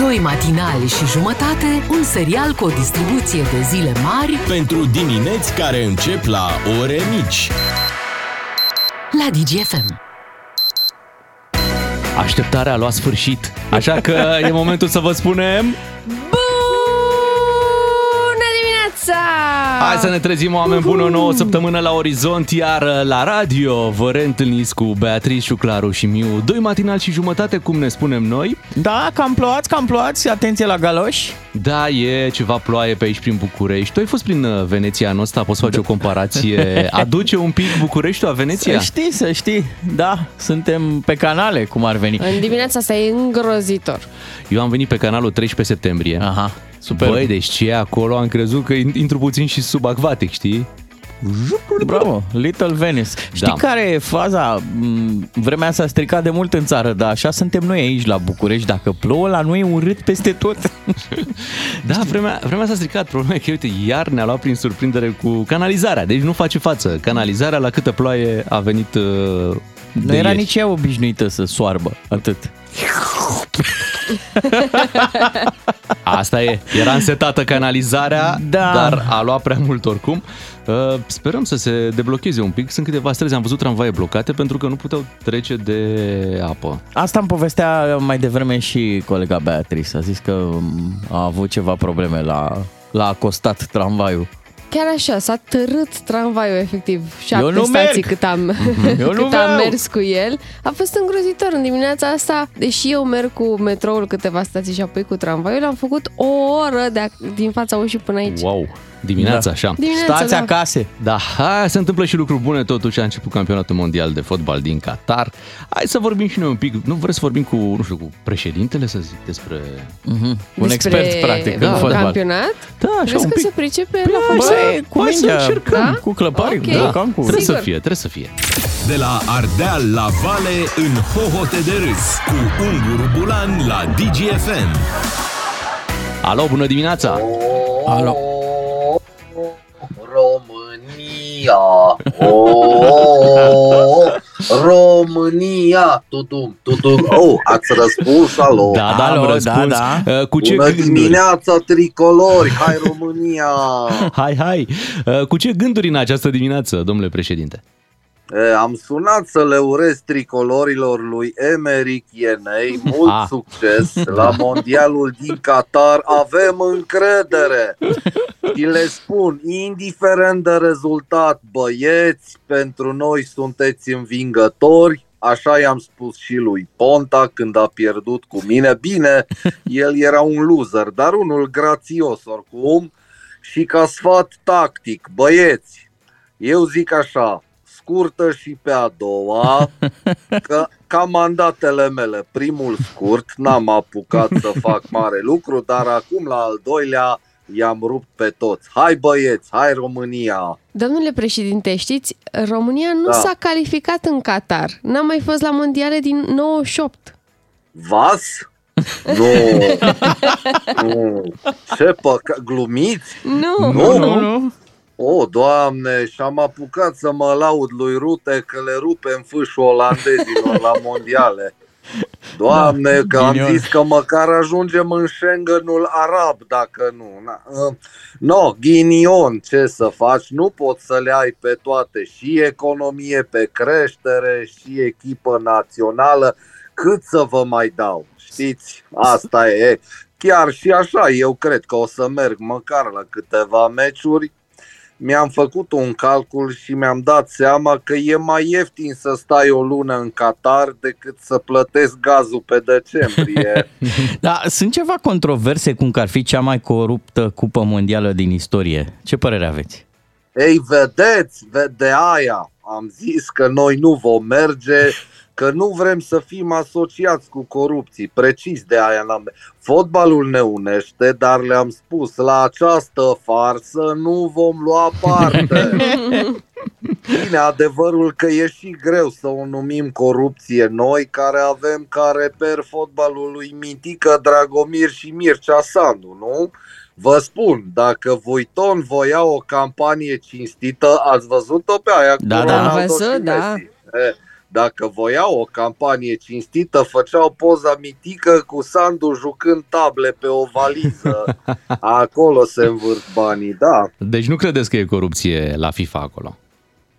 Doi matinali și jumătate, un serial cu o distribuție de zile mari Pentru dimineți care încep la ore mici. la DGFM. Așteptarea a luat sfârșit, așa că e momentul să vă spunem... Hai să ne trezim, oameni bună, o nouă săptămână la Orizont, iar la radio vă reîntâlniți cu Beatrice, Claru și Miu. Doi matinali și jumătate, cum ne spunem noi. Da, cam plouați, cam plouați, atenție la galoși. Da, e ceva ploaie pe aici prin București. Tu ai fost prin uh, Veneția anul ăsta, poți face o comparație. Aduce un pic Bucureștiul a Veneția? Să știi, să știi, da, suntem pe canale, cum ar veni. În dimineața asta e îngrozitor. Eu am venit pe canalul 13 septembrie. Aha, super. Băi, deci ce e acolo, am crezut că intru puțin și subacvatic, știi? Bravo, Little Venice. Știi Da. care e faza? M, Vremea s-a stricat de mult în țară, dar așa suntem noi aici la București. Dacă plouă, la noi e urât peste tot. Da, vremea, vremea s-a stricat. Problema e că, uite, iar ne-a luat prin surprindere cu canalizarea. Deci nu face față. Canalizarea, la câtă ploaie a venit uh, Nu de era ieri. nici ea obișnuită să soarbă, atât. Asta e. Era însetată canalizarea, Da. dar a luat prea mult oricum. Uh, sperăm să se deblocheze un pic. Sunt câteva străzi, am văzut tramvaie blocate pentru că nu puteau trece de apă. Asta îmi povestea mai devreme și colega Beatrice. A zis că m, a avut ceva probleme la, la acostat tramvaiul. Chiar așa, s-a târât tramvaiul efectiv. Eu Șapte nu stații merg. cât am, Eu nu cât am vreau. mers cu el. A fost îngrozitor în dimineața asta. Deși eu merg cu metroul câteva stații și apoi cu tramvaiul, am făcut o oră de a- din fața ușii până aici. Wow! Dimineața, Da. așa. Dimineața, Stați da. acasă. Da, hai, se întâmplă și lucruri bune totuși. A început campionatul mondial de fotbal din Qatar. Hai să vorbim și noi un pic. Nu vreți să vorbim cu, nu știu, cu președintele să zic despre... Mhm. Un Despre expert, practic, da, în da. fotbal. campionat? Da, așa Crezi un că pic. se pricepe la Hai fotbal? Băi, cu Hai să mingea, încercăm. Da? cu clăpari, Ok. da, cam cu... Trebuie să Sigur. fie, trebuie să fie. De la Ardeal la Vale în hohote de râs cu Unguru Bulan la DGFM. Alo, bună dimineața! Alo. România, oh, România, tudum, tudum. Oh, ați răspuns, alo. Da, da, Alo, am da, răspuns. da. Uh, Cu ce Bună gânduri? dimineața, tricolori, hai România! Hai, hai! Uh, Cu ce gânduri în această dimineață, domnule președinte? E, am sunat să le urez tricolorilor lui Emeric Ienei mult Ah. succes la mondialul din Qatar. Avem încredere și le spun, indiferent de rezultat, băieți, pentru noi sunteți învingători. Așa i-am spus și lui Ponta când a pierdut cu mine. Bine, el era un loser, dar unul grațios oricum. Și ca sfat tactic, băieți, eu zic așa, scurtă și pe a doua, că ca mandatele mele, primul scurt, n-am apucat să fac mare lucru, dar acum la al doilea i-am rupt pe toți. Hai băieți, hai România! Domnule președinte, știți, România nu Da. s-a calificat în Qatar. N-a mai fost la mondiale din 98. Vas? Nu, nu. Ce păcat, glumiți? Nu! Nu, Nu, nu. O, doamne, și-am apucat să mă laud lui Rute că le rupe în fâșul olandezilor la mondiale. Doamne, că am Ghinion. zis că măcar ajungem în Schengenul arab, dacă nu. Na, uh, No, ghinion, ce să faci? Nu poți să le ai pe toate, și economie pe creștere, și echipă națională. Cât să vă mai dau? Știți, asta e. Chiar și așa, eu cred că o să merg măcar la câteva meciuri mi-am făcut un calcul și mi-am dat seama că e mai ieftin să stai o lună în Qatar decât să plătesc gazul pe decembrie. Da, sunt ceva controverse cum că ar fi cea mai coruptă cupă mondială din istorie. Ce părere aveți? Ei, vedeți, de aia am zis că noi nu vom merge, că nu vrem să fim asociați cu corupții. Precis de aia n-am... Fotbalul ne unește, dar le-am spus, la această farsă nu vom lua parte. Bine, adevărul că e și greu să o numim corupție noi care avem ca reper fotbalul lui Mitică, Dragomir și Mircea Sandu, nu? Vă spun, dacă Vuitton voia o campanie cinstită, ați văzut-o pe aia cu Da, da. Ronaldo Am văzut, și da. Messi. E, dacă voiau o campanie cinstită, făceau poza mitică cu Sandu jucând table pe o valiză. Acolo se învârt banii, da. Deci nu credeți că e corupție la FIFA acolo?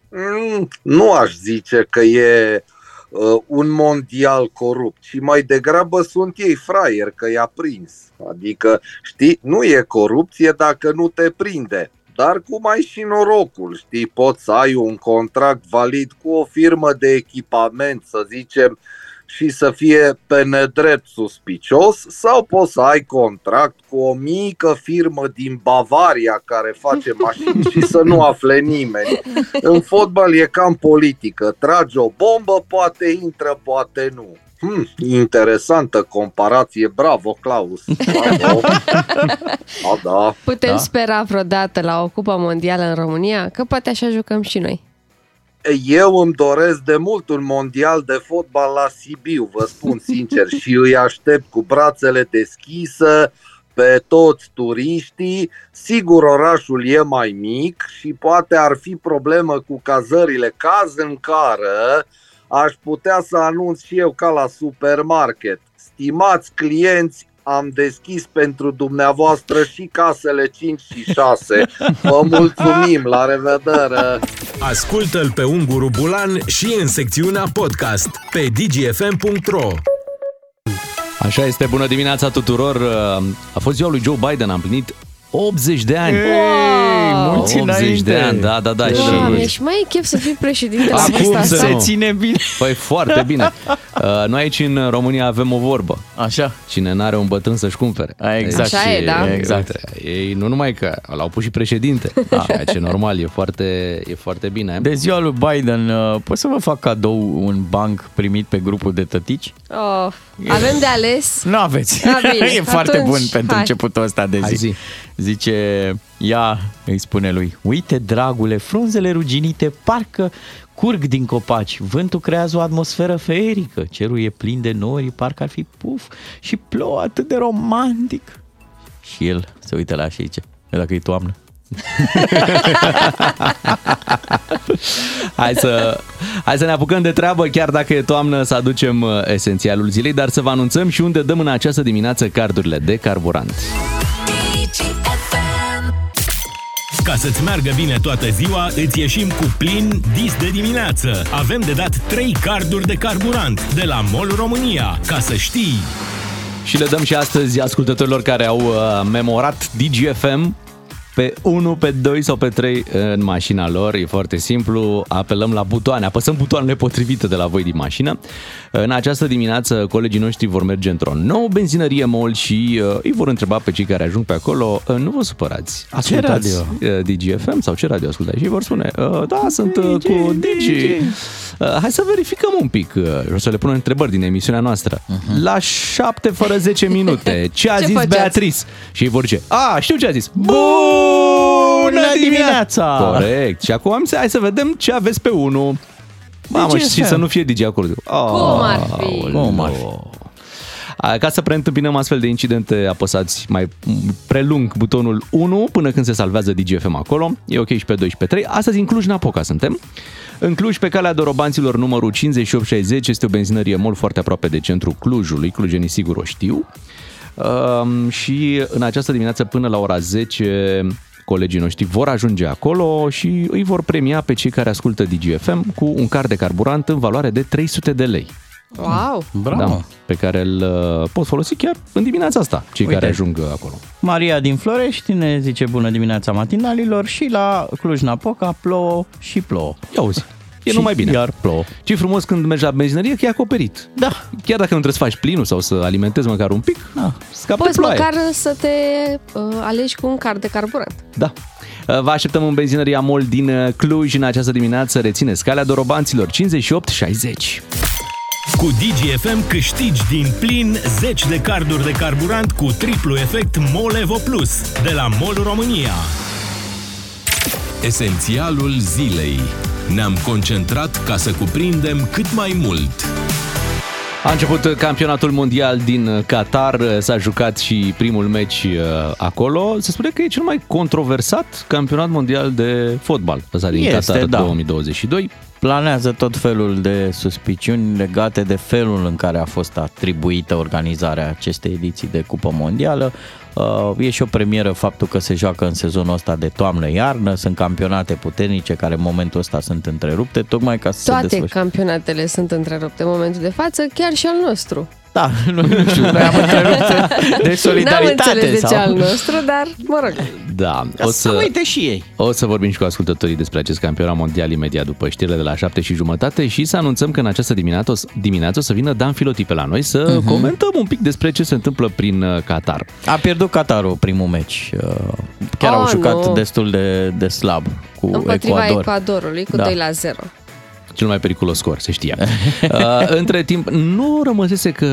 Mm, nu aș zice că e uh, un mondial corupt, ci mai degrabă sunt ei fraieri că i-a prins. Adică, știi, nu e corupție dacă nu te prinde. Dar cum ai și norocul, știi, poți să ai un contract valid cu o firmă de echipament, să zicem, și să fie pe nedrept suspicios sau poți să ai contract cu o mică firmă din Bavaria care face mașini și să nu afle nimeni. În fotbal e cam politică. Tragi o bombă, poate intră, poate nu. Hmm, interesantă comparație, bravo Claus. Bravo. A, da. Putem Da. spera vreodată la o cupă mondială în România? Că poate așa jucăm și noi. Eu îmi doresc de mult un mondial de fotbal la Sibiu, vă spun sincer, și îi aștept cu brațele deschise pe toți turiștii. Sigur, orașul e mai mic și poate ar fi problemă cu cazările. Caz în care aș putea să anunț și eu ca la supermarket. Stimați clienți, am deschis pentru dumneavoastră și casele 5 și 6. Vă mulțumim, la revedere! Ascultă-l pe Unguru Bulan și în secțiunea podcast pe dgfm.ro Așa este, bună dimineața tuturor. A fost ziua lui Joe Biden, a împlinit 80 de ani. Ei, mulți 80 de înainte. ani, da, da, da. Doamne, Și... și mai e chef să fii președinte la Acum vârsta să asta? Se nu. ține bine. Păi foarte bine. Uh, Noi aici în România avem o vorbă. Așa. Cine n-are un bătrân să-și cumpere. A, exact. Așa e, da. Exact. Uite, ei nu numai că l-au pus și președinte, ceea ce normal e foarte, e foarte bine. De ziua lui Biden, uh, pot să vă fac cadou un banc primit pe grupul de tătici? Oh, avem de ales. Nu aveți. Da, bine. e foarte Atunci, bun pentru hai. începutul ăsta de Hai zi. Zi. Zice, ea îi spune lui, uite dragule, frunzele ruginite parcă curg din copaci, vântul creează o atmosferă feerică, cerul e plin de nori, parcă ar fi puf și plouă atât de romantic. Și el se uită la ea și zice, "E dacă e toamnă. Hai să, hai să ne apucăm de treabă, chiar dacă e toamnă, să aducem uh, esențialul zilei, dar să vă anunțăm și unde dăm în această dimineață cardurile de carburant. Ca să-ți meargă bine toată ziua, îți ieșim cu plin dis de dimineață. Avem de dat 3 carduri de carburant de la MOL România. Ca să știi... Și le dăm și astăzi ascultătorilor care au uh, memorat DGFM pe 1, pe 2 sau pe 3 în mașina lor. E foarte simplu, apelăm la butoane, apăsăm butoanele potrivite de la voi din mașină. În această dimineață, colegii noștri vor merge într-o nouă benzinărie MOL și uh, îi vor întreba pe cei care ajung pe acolo, uh, nu vă supărați, ascultați uh, DGFM sau ce radio ascultați? Și ei vor spune, uh, da, sunt uh, cu Digi. Uh, hai să verificăm un pic, uh, o să le punem întrebări din emisiunea noastră. Uh-huh. La 7 fără 10 minute, ce a Ce zis făceați? Beatrice? Și ei vor zice, a, știu ce a zis. Bună dimineața! Corect. Și acum am zis, hai să vedem ce aveți pe 1. Mamă, DGFM. și să nu fie DJ acolo. Oh, Cum ar fi? Cum ar fi? A, Ca să preîntâmpinăm astfel de incidente, apăsați mai prelung butonul 1 până când se salvează DGFM acolo. E ok și pe 2 și pe 3. Astăzi în Cluj-Napoca suntem. În Cluj, pe calea Dorobanților numărul 5860, este o benzinărie mult foarte aproape de centrul Clujului. Clujenii sigur o știu. Um, și în această dimineață până la ora 10 colegii noștri vor ajunge acolo și îi vor premia pe cei care ascultă DGFM cu un card de carburant în valoare de 300 de lei. Wow! Bravo! Da, pe care îl uh, pot folosi chiar în dimineața asta, cei Uite. care ajung uh, acolo. Maria din Florești ne zice bună dimineața matinalilor și la Cluj-Napoca plouă și plouă. Ia uzi, e Și numai bine. Iar plouă. ce frumos când mergi la benzinărie că e acoperit. Da. Chiar dacă nu trebuie să faci plinul sau să alimentezi măcar un pic, Da. scapă Poți ploaie. măcar să te uh, alegi cu un card de carburant. Da. Uh, Vă așteptăm în benzinăria MOL din uh, Cluj în această dimineață. Rețineți calea Dorobanților 5860. Cu DGFM câștigi din plin 10 de carduri de carburant cu triplu efect MOL Evo Plus de la MOL România. Esențialul zilei. Ne-am concentrat ca să cuprindem cât mai mult. A început uh, campionatul mondial din uh, Qatar, uh, s-a jucat și primul meci uh, acolo. Se spune că e cel mai controversat campionat mondial de fotbal, ăsta din Este, Qatar da. 2022. planează tot felul de suspiciuni legate de felul în care a fost atribuită organizarea acestei ediții de Cupă Mondială. Uh, E și o premieră faptul că se joacă în sezonul ăsta de toamnă-iarnă, sunt campionate puternice care în momentul ăsta sunt întrerupte, tocmai ca să se Toate desfășoare. campionatele sunt întrerupte în momentul de față, chiar și al nostru. Da, nu, nu știu, noi am întrerupt de N-am solidaritate. înțeles de ce sau... al nostru, dar mă rog. Da, Ca o să să, uite și ei. o să vorbim și cu ascultătorii despre acest campionat mondial imediat după știrile de la 7 și jumătate și să anunțăm că în această dimineață, o să- dimineață o să vină Dan Filoti pe la noi să Mhm. uh-huh. comentăm un pic despre ce se întâmplă prin uh, Qatar. A pierdut Qatarul primul meci. Uh, Chiar Oh, au jucat nu. destul de, de slab cu Împotriva Ecuador. Ecuadorului cu Da. 2 la 0. Cel mai periculos scor, se știa. Uh, între timp, nu rămăsese că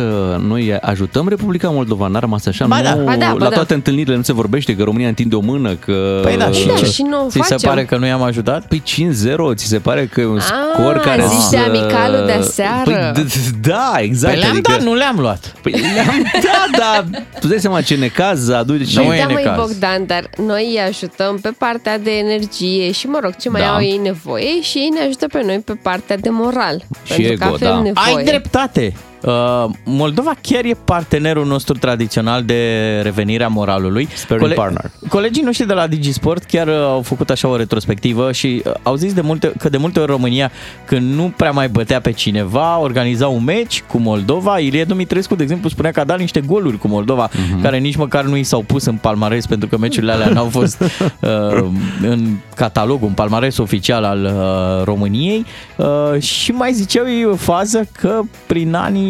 noi ajutăm Republica Moldova, n-a rămas așa, Ba nu, da. Ba da, ba la da. toate întâlnirile nu se vorbește că România întinde o mână, că... Păi da, și Da, ce? și nu Ți se facem. pare că nu i-am ajutat? Păi 5-0, ți se pare că e un scor Ah, care... zici de să- amicalul de aseară. Păi, d- d- da, exact. Păi le-am adică... dat, nu le-am luat. Păi le-am dat, dar tu dai seama ce necaz aduce. Nu e da, măi, necaz. Bogdan, dar noi îi ajutăm pe partea de energie și, mă rog, ce mai Da. au ei nevoie și ei ne ajută pe noi pe partea de moral. Și pentru ego, că avem da. nevoie. Ai dreptate. Uh, Moldova chiar e partenerul nostru tradițional de revenire a moralului. Sparring partner. Colegii noștri de la Digisport chiar uh, au făcut așa o retrospectivă și uh, au zis de multe, că de multe ori România, când nu prea mai bătea pe cineva, organiza un meci cu Moldova. Ilie Dumitrescu, de exemplu, spunea că a dat niște goluri cu Moldova, Mhm. care nici măcar nu i s-au pus în palmares, pentru că meciurile alea n-au fost uh, în catalogul, în palmares oficial al uh, României. Uh, și mai ziceau ei o fază că prin anii,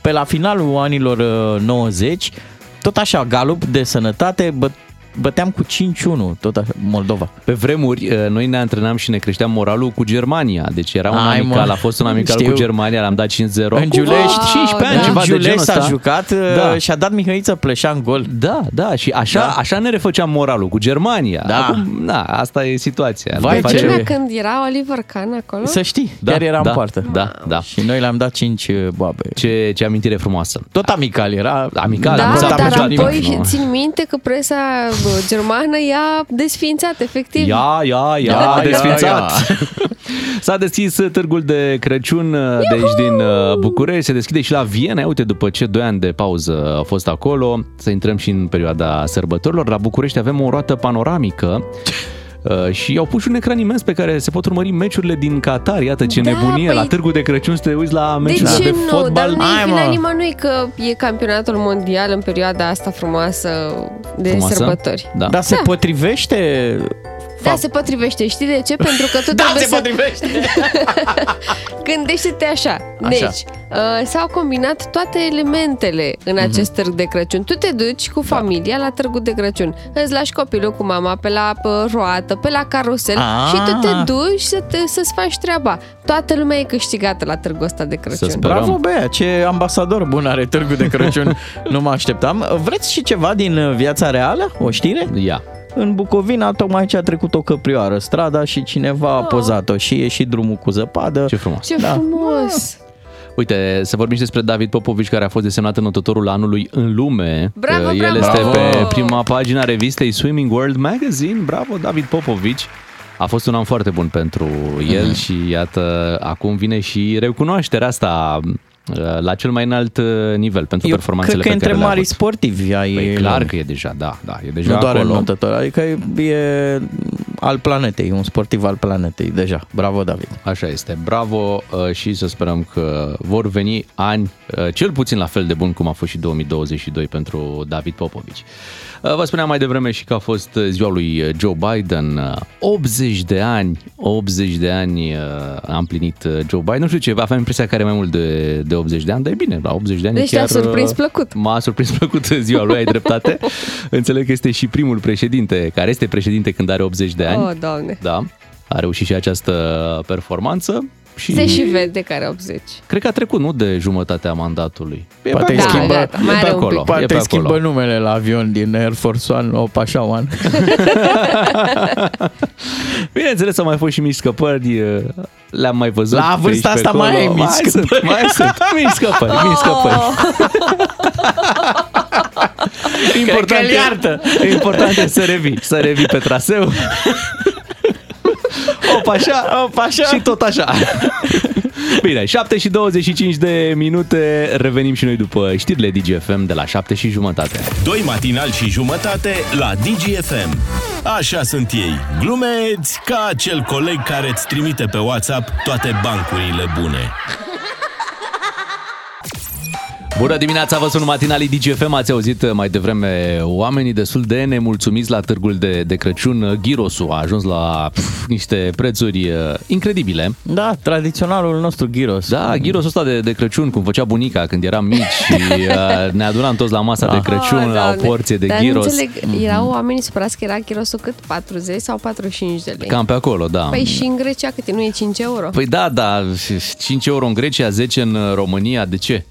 pe la finalul anilor uh, 90, tot așa, galup de sănătate, bă, băteam cu 5-1, tot așa, Moldova. Pe vremuri, uh, noi ne antrenam și ne creșteam moralul cu Germania. Deci era un Ai, mă. amical, a fost un amical Știu. cu Germania, l-am dat 5-0. În Giulești, Acum 15 ani, da. ceva în de genul Giulești s-a ăsta. jucat uh, Da. și a dat Mihăiță Pleșan gol. Da, da, și așa, Da. așa ne refăceam moralul cu Germania. Da. Acum, na, asta e situația. Vai, Ne Pe ce- facem- vremea când era Oliver Kahn acolo? Să știi, Da, chiar era da, în poartă. Da, da. Și noi le-am dat 5 boabe. Ce, ce amintire frumoasă. Tot amical era. Amical, Da, nu s-a dar plăcut apoi nimic, nu. țin minte că presa bă, germană i-a desființat, efectiv. Ia, ia, ia, Ia, desfințat. ia, S-a deschis târgul de Crăciun uh, de aici din uh, București, se deschide și la Viena. Uite, după ce 2 ani de pauză a fost acolo, să intrăm și în perioada sărbătorilor. La București avem o roată panoramică Uh, și au pus și un ecran imens pe care se pot urmări meciurile din Qatar. Iată ce Da, nebunie, păi- la târgul de Crăciun să te uiți la De meciurile ce de, nu? Dar fotbal. nu Hai, e mă. vina nimănui că e campionatul mondial în perioada asta frumoasă de Frumoasă? sărbători. Da. Dar se potrivește Da, fapt- se potrivește. Știi de ce? Pentru că tu Da, trebuie se să... potrivește. Gândește-te așa. Deci, uh, s-au combinat toate elementele în Mhm. acest târg de Crăciun. Tu te duci cu familia la târgul de Crăciun. Îți lași copilul cu mama pe la pă, roată, pe la carusel Ah. și tu te duci să te, să-ți faci treaba. Toată lumea e câștigată la târgul ăsta de Crăciun. Să sperăm. Bravo, Bea, ce ambasador bun are Târgu de Crăciun. nu mă așteptam. Vreți și ceva din uh, viața reală? O știre? Ia. În Bucovina tocmai ce a trecut o căprioară strada și cineva a pozat-o și e și drumul cu zăpadă. Ce frumos. Ce Da. frumos! Uite, să vorbim și despre David Popovici, care a fost desemnat înotătorul anului în lume. Bravo, Că El bravo! este Bravo! pe prima pagina revistei Swimming World Magazine. Bravo, David Popovici! A fost un an foarte bun pentru el Mhm. și iată, acum vine și recunoașterea asta uh, la cel mai înalt uh, nivel pentru Eu performanțele cred că e pe care între le-a mari avut. sportivi ai Păi clar că e deja, da, da, e deja nu doar acolo. înotător, adică e al planetei, un sportiv al planetei deja. Bravo, David. Așa este. Bravo uh, și să sperăm că vor veni ani uh, cel puțin la fel de bun cum a fost și 2022 pentru David Popovici. Uh, Vă spuneam mai devreme și că a fost uh, ziua lui Joe Biden. Uh, 80 de ani, 80 de ani uh, a împlinit uh, Joe Biden. Nu știu ce, aveam impresia că are mai mult de, de 80 de ani, dar e bine, la 80 de ani Deci chiar... te-a surprins uh, plăcut. M-a surprins plăcut ziua lui, ai dreptate. Înțeleg că este și primul președinte, care este președinte când are 80 de ani. Oh, doamne! Da, a reușit și această performanță și Se și vede care 80. cred că a trecut, nu, de jumătatea mandatului. E Poate pe îi acolo. schimbă, gata, mai e pe are un acolo. pic. e poate pe îi acolo. schimbă numele la avion din Air Force One, o Pasha One. Bineînțeles, au mai fost și mici scăpări, e, le-am mai văzut. La pe vârsta aici, pe asta mai acolo. ai mici mai sunt, scăpări. mai sunt, mici scăpări, mici scăpări. Important, îl iartă. e, important e să revii, să revii pe traseu. Op așa, Op, așa. și tot așa. Bine, 7 și 25 de minute, revenim și noi după știrile DGFM de la 7 și jumătate. Doi matinal și jumătate la DGFM. Așa sunt ei, glumeți ca acel coleg care îți trimite pe WhatsApp toate bancurile bune. Bună dimineața, vă sunt matinalii DGFM. Ați auzit mai devreme oamenii destul de nemulțumiți la târgul de, de Crăciun. Ghirosul a ajuns la pf, niște prețuri uh, incredibile. Da, tradiționalul nostru gyros. Da, ghirosul ăsta de, de Crăciun, cum făcea bunica când eram mici și uh, ne adunam toți la masa de Crăciun Ah, la o Doamne. porție de Dar ghiros. Nu înțeleg, erau oamenii supărați că era ghirosul cât? 40 sau 45 de lei? Cam pe acolo, da. Păi și în Grecia cât e? Nu e 5 euro? Păi da, da, 5 euro în Grecia, 10 în România, de ce?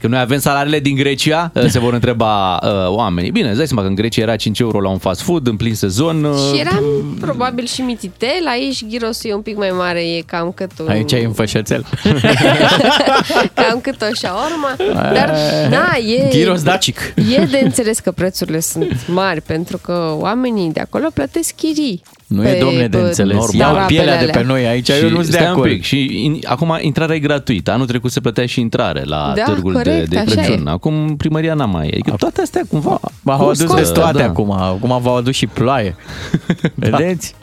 Că noi avem salariile din Grecia? Se vor întreba uh, oamenii. Bine, îți dai seama că în Grecia era 5 euro la un fast food în plin sezon. Uh, Și eram probabil și mititel, aici ghirosul e un pic mai mare, e cam cât un... Aici e în fășățel. Cam cât o șaorma. Dar, da, e... Gyros dacic. E de înțeles că prețurile sunt mari, pentru că oamenii de acolo plătesc chirii. Nu e, domne, de pe înțeles. normal. Iau tarabele pielea de alea. pe noi aici, eu nu sunt de stai un acord. pic, și in, acum intrarea e gratuită. Anul trecut se plătea și intrare la Da, târgul corect, de, de așa Crăciun. e. Acum primăria n-a mai. Adică toate astea cumva V-au adus de costă, toate da. acum. Acum v-au adus și ploaie. Vedeți?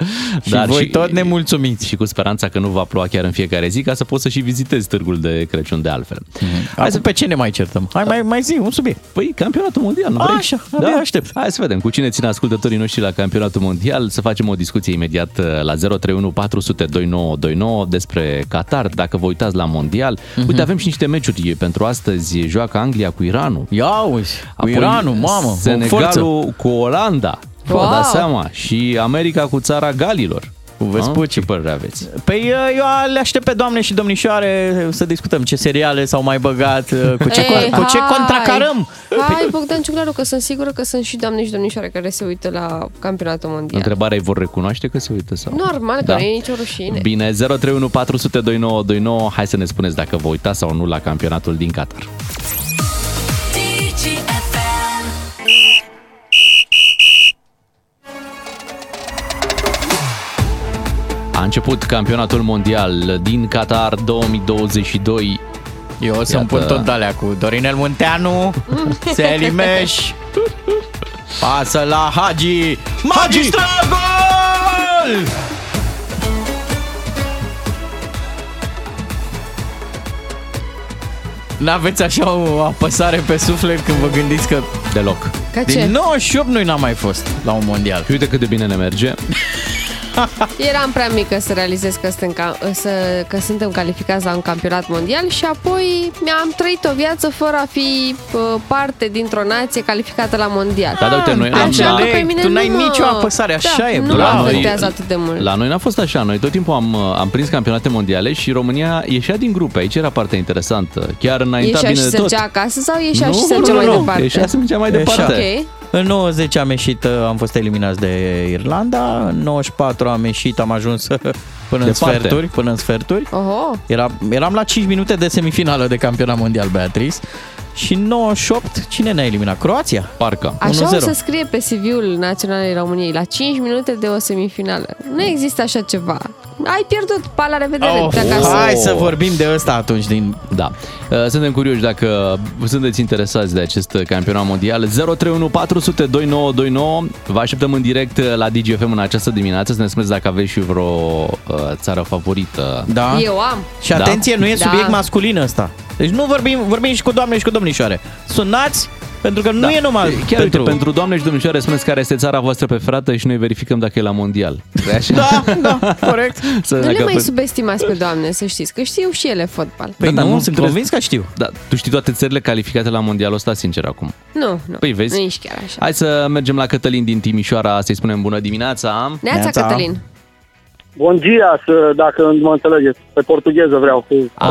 Și Dar voi și- tot nemulțumiți. Și cu speranța că nu va ploua chiar în fiecare zi, ca să poți să și vizitezi târgul de Crăciun de altfel. Acum pe ce ne mai certăm? Hai mai, mai zi, un subiect. Păi, campionatul mondial, nu vrei? Așa, abia aștept. Hai să vedem cu cine țin ascultătorii noștri la campionatul mondial, să facem o discuție imediat uh, la 031 400 2929 despre Qatar, dacă vă uitați la mondial. Mhm. Uite, avem și niște meciuri pentru astăzi. Joacă Anglia cu Iranul. Ia uzi, cu Iranul, mamă, o forță. Senegalul cu Olanda. Vă Wow! dați seama. Și America cu țara Galilor. Cu Vespucci. Ce părere aveți? Păi eu le aștept pe doamne și domnișoare să discutăm ce seriale s-au mai băgat, cu ce, Ei, cu ce hai! contracarăm. Hai, Bogdan Ciuclaru, că sunt sigură că sunt și doamne și domnișoare care se uită la campionatul mondial. Întrebarea îi vor recunoaște că se uită sau? Normal, că Da. nu e nicio rușine. Bine, 031 400 2929. Hai să ne spuneți dacă vă uitați sau nu la campionatul din Qatar. A început campionatul mondial din Qatar 2022. Eu o să-mi Iată. pun tot alea cu Dorinel Munteanu, Selimeș, pasă la Hagi, Magistral gol! N-aveți așa o apăsare pe suflet când vă gândiți că Deloc. Ca ce? din 98 noi n-am mai fost la un mondial. Și uite cât de bine ne merge. Eram prea mică să realizez că suntem, ca, să, că suntem calificați la un campionat mondial și apoi mi-am trăit o viață fără a fi uh, parte dintr-o nație calificată la mondial. Da, da, uite, noi am Așa la- că pe mine Tu n-ai nu mă- nicio apăsare, așa da, e, Nu bravo. mă Noi- afectează atât de mult. La noi n-a fost așa. Noi tot timpul am, am prins campionate mondiale și România ieșea din grupe. Aici era partea interesantă. Chiar înaintea Ieșea bine și de se tot. mergea acasă sau ieșea nu, și se nu, mergea nu, mai nu. departe? Ieșea să mergea mai Ieșea. departe. Ok. În 90 am ieșit, uh, am fost eliminați de Irlanda, în 94 am ieșit, am ajuns până în Departe. sferturi, până în sferturi. Oho. Era, eram la 5 minute de semifinală de campionat mondial, Beatrice. Și în 98, cine ne-a eliminat? Croația? Parcă. Așa 1-0. o să scrie pe CV-ul Naționalei României, la 5 minute de o semifinală. Nu există așa ceva. Ai pierdut, pa, la revedere, Oh, pe acasă. hai să vorbim de ăsta atunci din... Da. Uh, Suntem curioși dacă sunteți interesați de acest campionat mondial. 031 400 2929. Vă așteptăm în direct la DGFM în această dimineață să ne spuneți dacă aveți și vreo uh, țară favorită. Da? Eu am. Și atenție, nu e Da. subiect masculin ăsta. Deci nu vorbim, vorbim și cu doamne și cu domnișoare. Sunați, pentru că nu Da. e numai Chiar pentru... Uite, pentru doamne și domnișoare, spuneți care este țara voastră preferată și noi verificăm dacă e la mondial. E Așa? Da, da, corect. Să Nu dacă le mai pe- subestimați pe doamne, să știți, că știu și ele fotbal. Păi Da, nu, dar nu sunt trebuie- convins că știu. Da, tu știi toate țările calificate la mondialul ăsta, sincer, acum. Nu, nu. Păi vezi. Nu ești chiar așa. Hai să mergem la Cătălin din Timișoara, să-i spunem bună dimineața. Neața, Neața. Cătălin. Bun dia, să, dacă mă înțelegeți. Pe portugheză vreau. Cu, Ah,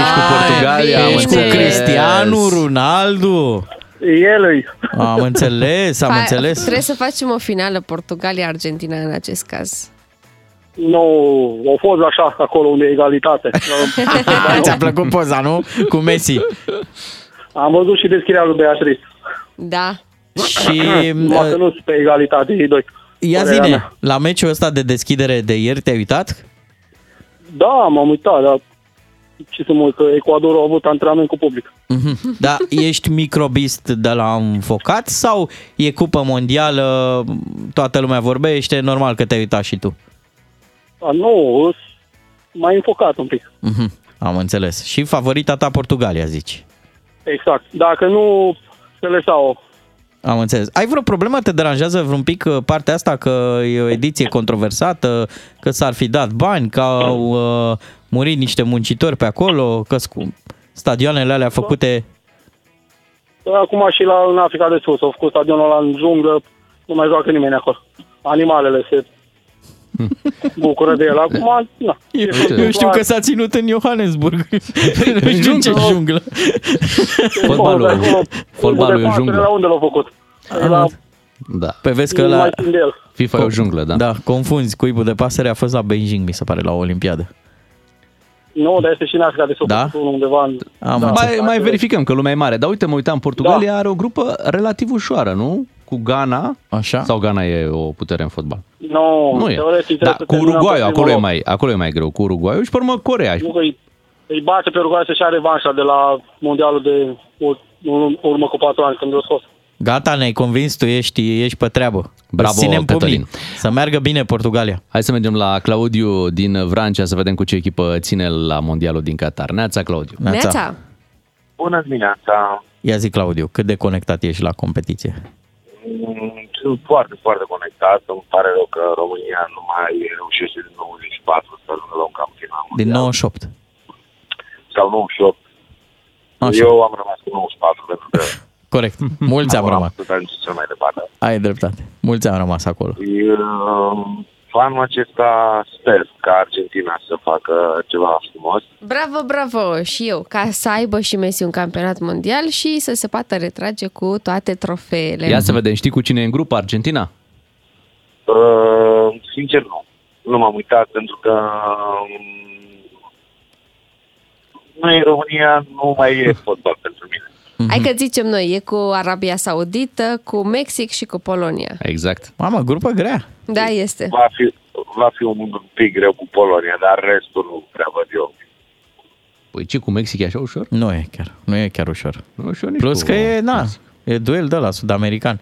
ești cu Portugalia, am bine. Ești cu înțeles. Cristiano Ronaldo. El îi. Am înțeles, am Hai, înțeles. Trebuie să facem o finală Portugalia-Argentina în acest caz. Nu, au fost așa, acolo unde e egalitate. Ți-a plăcut poza, nu? Cu Messi. Am văzut și deschiderea lui Beatrice. Da. Și Numai că uh, nu sunt pe egalitate ei doi. ia Părerea zine, mea. la meciul ăsta de deschidere de ieri te-ai uitat? Da, m-am uitat, dar ce să mă uit, că Ecuadorul a avut antrenament cu public. Mhm. Da, ești microbist de la înfocat sau e cupă mondială, toată lumea vorbește, normal că te-ai uitat și tu? A, nu, îs mai înfocat un pic. Mhm, Am înțeles. Și favorita ta Portugalia, zici? Exact. Dacă nu, se lăsau. Am înțeles. Ai vreo problemă? Te deranjează vreun pic uh, partea asta că e o ediție controversată, că s-ar fi dat bani, că au uh, murit niște muncitori pe acolo, că scu- stadioanele alea făcute... Acum și la, în Africa de Sus, au făcut stadionul ăla în junglă, nu mai joacă nimeni acolo. Animalele se bucură de el. Acum, na. Eu, eu știu că s-a ținut în Johannesburg. Nu știu în ce junglă. Fotbalul, fotbalul e în La junglă. unde l-au făcut? La, Da. Pe vezi că nu la... mai țin de el. FIFA e o junglă, da. Da, confunzi. Cuibul de pasăre a fost la Beijing, mi se pare, la o olimpiadă. Nu, dar este și în Africa de Sud. Da? Undeva în... Am Da. Mai, mai verificăm că lumea e mare. Dar uite, mă uitam, Portugalia are o grupă relativ ușoară, nu? Cu Ghana. Așa? Sau Ghana e o putere în fotbal? Nu, Nu e. teoretic Da, trebuie să cu terminăm Uruguay, pe acolo primul e, loc. mai, acolo e mai greu. Cu Uruguay și pe urmă Corea. Nu, că îi, îi bate pe Uruguay să-și ia revanșa de la mondialul de ur- ur- urmă cu patru ani, când l-a scos. Gata, ne-ai convins, tu ești, ești pe treabă. Bravo, Îți ținem pumnii. Cătălin. Să meargă bine Portugalia. Hai să mergem la Claudiu din Vrancea să vedem cu ce echipă ține la Mondialul din Qatar. Neața, Claudiu. Neața. Bună dimineața! Ia zi, Claudiu, cât de conectat ești la competiție? Mm, Sunt foarte, foarte conectat. Îmi pare rău că România nu mai reușește din 94 să ajungă la un campionat Din mondial. 98. Sau 98. Așa. Eu am rămas cu 94 pentru că Corect. Mulți am rămas. putut ajunge cel mai departe. Ai dreptate. Mulți am rămas acolo. Eu, Anul acesta sper ca Argentina să facă ceva frumos. Bravo, bravo și eu, ca să aibă și Messi un campionat mondial și să se poată retrage cu toate trofeele. Ia să vedem, știi cu cine e în grup Argentina? Uh, sincer, nu. Nu m-am uitat pentru că um, noi în România nu mai e fotbal pentru mine. Hai că zicem noi, e cu Arabia Saudită, cu Mexic și cu Polonia. Exact. Mamă, grupă grea. Da, este. Va fi, va fi un pic greu cu Polonia, dar restul nu prea văd eu. Păi ce, cu Mexic e așa ușor? Nu e chiar. Nu e chiar ușor. Nu ușor nici Plus cu că e, na, e duel de la sud-american.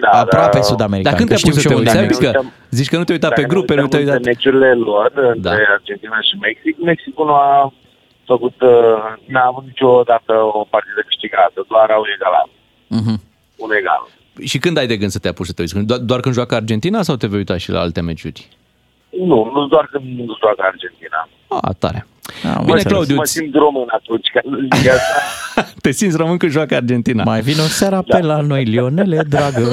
Da, Aproape dar- sudamerican. Dar când că te-ai pus știu să și te unde uiți? am Adică uităm- zici că nu te-ai uitat pe Dacă grupe, ne nu te-ai uităm uitat... între meciurile lor, între Da. Argentina și Mexic, Mexicul nu a făcut, uh, n-a avut niciodată o partidă câștigată, doar au egalat. Mhm. Un egal. Și când ai de gând să te apuci să te uiți? Când- Doar, doar când joacă Argentina sau te vei uita și la alte meciuri? Nu, nu doar când nu joacă Argentina. Ah, tare. Am Bine, înțeles. Claudiu, Mă îți- simt român atunci când zic asta. te simți român când joacă Argentina. Mai vin o seara pe la noi, Lionele, dragă.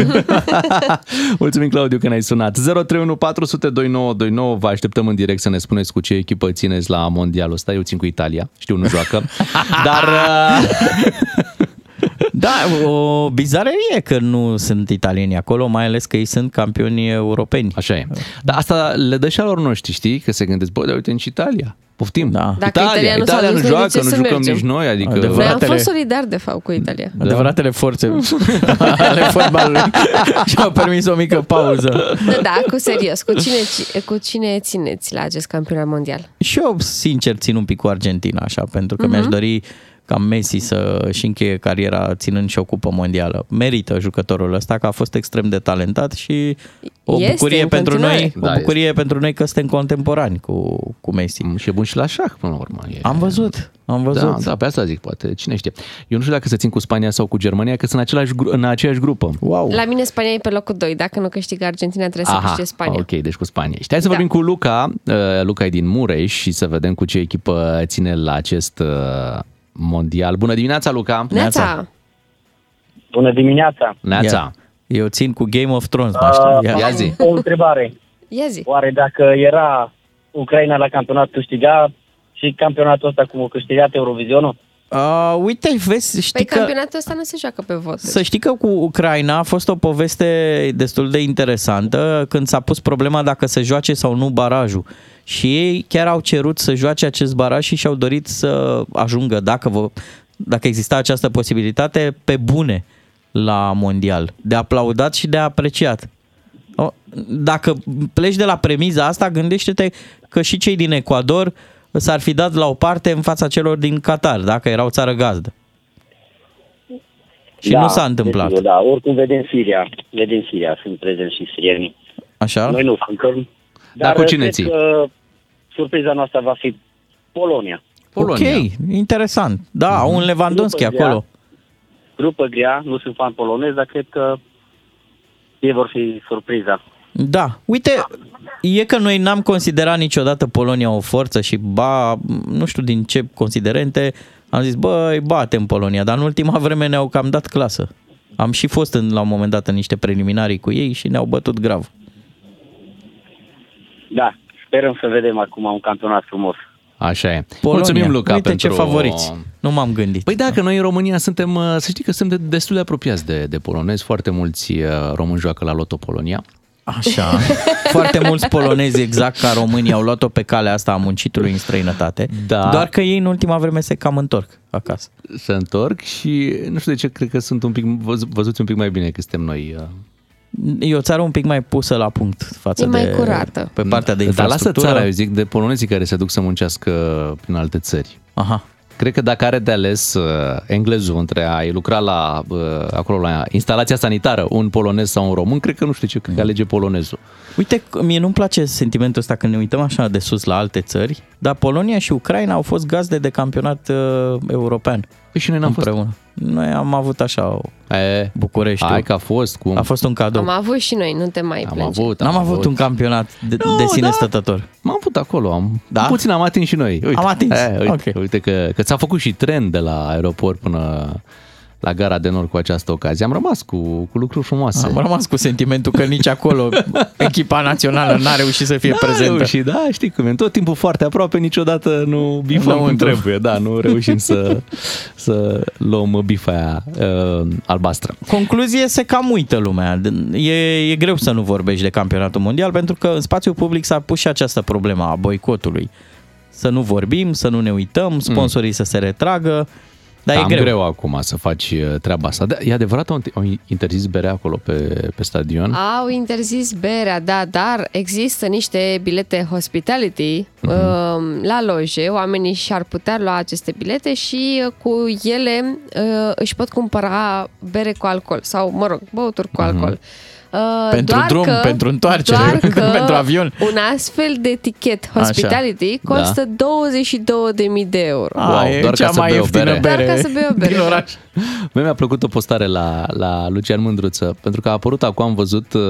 Mulțumim, Claudiu, că ne-ai sunat. 031 400 2929. Vă așteptăm în direct să ne spuneți cu ce echipă țineți la mondialul ăsta. Eu țin cu Italia. Știu, nu joacă. Dar uh, Da, o bizarărie că nu sunt italieni acolo, mai ales că ei sunt campioni europeni. așa e. Dar asta le dă și alor noștri, știi? Că se gândesc, bă, dar uite în și Italia. Poftim. Da. Dacă Italia, italianul s-a Italia nu dus, noi de joacă, ce nu să jucăm mergem? nici noi, adică... Adevărat. Noi am Fratele- fost solidari, de fapt, cu Italia. Adevăratele forțe ale fotbalului și-au permis o mică pauză. Da, da, cu serios. Cu cine, cu cine țineți la acest campionat mondial? Și eu, sincer, țin un pic cu Argentina, așa, pentru că mi-aș dori ca Messi să-și încheie cariera ținând și o cupă mondială. Merită jucătorul ăsta, că a fost extrem de talentat și o Este, bucurie în pentru continuare. noi, Da, o bucurie pentru noi că suntem contemporani cu, cu Messi. Și e bun și la șah, până la urmă. E... Am văzut, am văzut. Da, da, pe asta zic, poate, cine știe. Eu nu știu dacă să țin cu Spania sau cu Germania, că sunt în, același, gru- în aceeași grupă. Wow. La mine Spania e pe locul 2. Dacă nu câștigă Argentina, trebuie să câștige Spania. ok, deci cu Spania. Și hai să Da. vorbim cu Luca. Uh, Luca e din Mureș și să vedem cu ce echipă ține la acest uh, mondial. Bună dimineața, Luca! Neața! Bună dimineața! Neața! Eu țin cu Game of Thrones, mă știu. Ia. Ia zi! O întrebare. Ia zi! Oare dacă era Ucraina la campionat câștiga și campionatul ăsta cum a câștigat Eurovizionul? Uh, uite, vezi, știi Păi că... campionatul ăsta nu se joacă pe vot. Să știi că cu Ucraina a fost o poveste destul de interesantă când s-a pus problema dacă să joace sau nu barajul. Și ei chiar au cerut să joace acest baraj și și-au dorit să ajungă, dacă, vă, dacă exista această posibilitate, pe bune la mondial. De aplaudat și de apreciat. O, Dacă pleci de la premiza asta, gândește-te că și cei din Ecuador s-ar fi dat la o parte în fața celor din Qatar, dacă erau țară gazdă. Și nu s-a întâmplat. desigur, Da, oricum vedem Siria. Vedem Siria, sunt prezenți și sirienii. Așa? Noi nu suntem. Dar cu cine cred ții? că surpriza noastră va fi Polonia. Polonia. Ok, interesant. Da, au un Lewandowski Grupă grea. acolo. Grupă grea, nu sunt fan polonez, dar cred că ei vor fi surpriza. Da, uite, e că noi n-am considerat niciodată Polonia o forță și ba, nu știu din ce considerente, am zis, băi, batem Polonia, dar în ultima vreme ne-au cam dat clasă. Am și fost în, la un moment dat în niște preliminarii cu ei și ne-au bătut grav. Da, sperăm să vedem acum un campionat frumos. Așa e. Polonia. Mulțumim, Luca, Uite pentru... ce favoriți. Nu m-am gândit. Păi da, că noi în România suntem, uh, să știi că suntem de- destul de apropiați de, de polonezi. Foarte mulți uh, români joacă la Loto Polonia. Așa. Foarte mulți polonezi, exact ca românii, au luat-o pe calea asta a muncitului în străinătate. Da. Doar că ei în ultima vreme se cam întorc acasă. Se întorc și nu știu de ce, cred că sunt un pic văz- văzuți un pic mai bine că suntem noi. uh. E o țară un pic mai pusă la punct față E mai de... curată. Pe partea de Dar lasă infrastructură. țara, eu zic, de polonezii care se duc să muncească prin alte țări. Aha. Cred că dacă are de ales uh, englezul între a lucra la, uh, acolo la instalația sanitară, un polonez sau un român, cred că nu știu ce, cred că alege polonezul. Uite, mie nu-mi place sentimentul ăsta când ne uităm așa de sus la alte țări, dar Polonia și Ucraina au fost gazde de campionat uh, european. Păi și noi n-am fost. Împreună. Noi am avut așa o E, București. hai că a fost cu... A fost un cadou. Am avut și noi, nu te mai Am plânge. avut, N-am avut un campionat de, Nu, de sine da. stătător. M-am putut acolo, am, Da? puțin am atins și noi. Uite, Am atins, E, uite, ok. uite că, că ți-a făcut și tren de la aeroport până la gara de nord cu această ocazie. Am rămas cu, cu lucruri frumoase. Am rămas cu sentimentul că nici acolo echipa națională n-a reușit să fie Da, prezentă. reușit, da, știi cum e, tot timpul foarte aproape, niciodată nu bifăm cum Înăuntru. trebuie, da, nu reușim să, să luăm bifa aia uh, albastră. Concluzie, se cam uită lumea. E, e greu să nu vorbești de campionatul mondial pentru că în spațiul public s-a pus și această problemă a boicotului. Să nu vorbim, să nu ne uităm, sponsorii să se retragă. Dar Cam e greu. greu acum să faci uh, treaba asta. Da, e adevărat, au, au interzis berea acolo pe, pe stadion? Au interzis berea, da, dar există niște bilete hospitality Mhm. uh, la loje. Oamenii și-ar putea lua aceste bilete și uh, cu ele uh, își pot cumpăra bere cu alcool sau, mă rog, băuturi cu alcool. Uh, Mhm. Pentru doar drum, că, pentru întoarcere, doar că pentru avion. Un astfel de tichet hospitality Da. costă 22.000 de euro. A, Wow, e doar cea ca să mai bei o ieftină bere. bere, Doar ca să bei o bere, din da. oraș. Mie mi-a plăcut o postare la, la Lucian Mândruță, pentru că a apărut acum, am văzut, uh,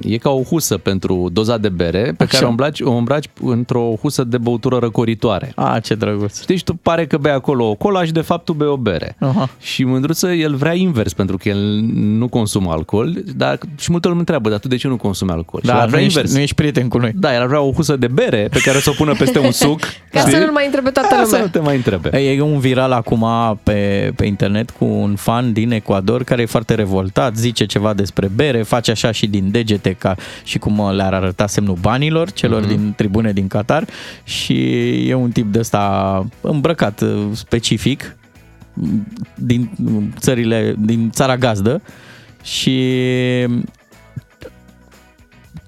e ca o husă pentru doza de bere, pe Așa. care o îmbraci, o îmbraci într-o husă de băutură răcoritoare. A, ce drăguț. Știi, și tu pare că bei acolo o cola și de fapt tu bei o bere. Aha. Și Mândruță, el vrea invers, pentru că el nu consumă alcool, dar și multă lume întreabă, dar tu de ce nu consumi alcool? și el Da, ar nu vrea ești, invers. nu ești prieten cu noi. Da, el ar vrea o husă de bere pe care să o pună peste un suc. Ca să știi? nu-l mai întrebe toată Ca să lumea. nu te mai întrebe. E un viral acum pe, pe internet cu un fan din Ecuador care e foarte revoltat, zice ceva despre bere, face așa și din degete ca și cum le-ar arăta semnul banilor celor mm-hmm. din tribune din Qatar și e un tip de ăsta îmbrăcat uh, specific din țările, din țara gazdă și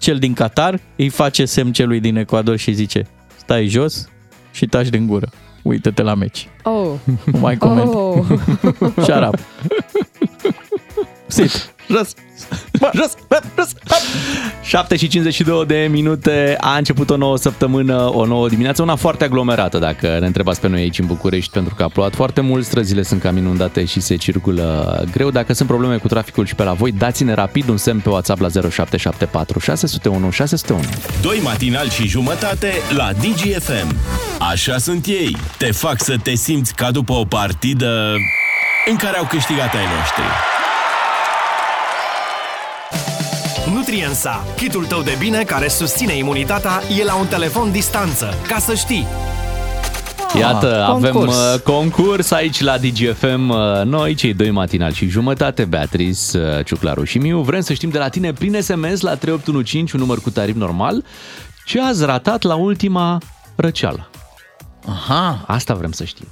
cel din Qatar îi face semn celui din Ecuador și zice stai jos și taci din gură. Uită-te la meci. Oh. Nu mai coment. Oh. Shut up. Sit. Jos! Bă, jos! Bă, jos! Hop! 7 și 52 de minute a început o nouă săptămână, o nouă dimineață, una foarte aglomerată dacă ne întrebați pe noi aici în București, pentru că a plouat foarte mult, străzile sunt cam inundate și se circulă greu. Dacă sunt probleme cu traficul și pe la voi, dați-ne rapid un semn pe WhatsApp la 0774 601 601. Doi matinali și jumătate la DGFM. Așa sunt ei. Te fac să te simți ca după o partidă în care au câștigat ai noștri. Nutriensa, kitul tău de bine care susține imunitatea, e la un telefon distanță, ca să știi. Iată, concurs. avem uh, concurs aici la DGFM. Uh, noi, cei doi matinali și jumătate, Beatrice, uh, Ciuclaru și Miu, vrem să știm de la tine prin SMS la 3815, un număr cu tarif normal, ce ați ratat la ultima răceală. Aha. Asta vrem să știm.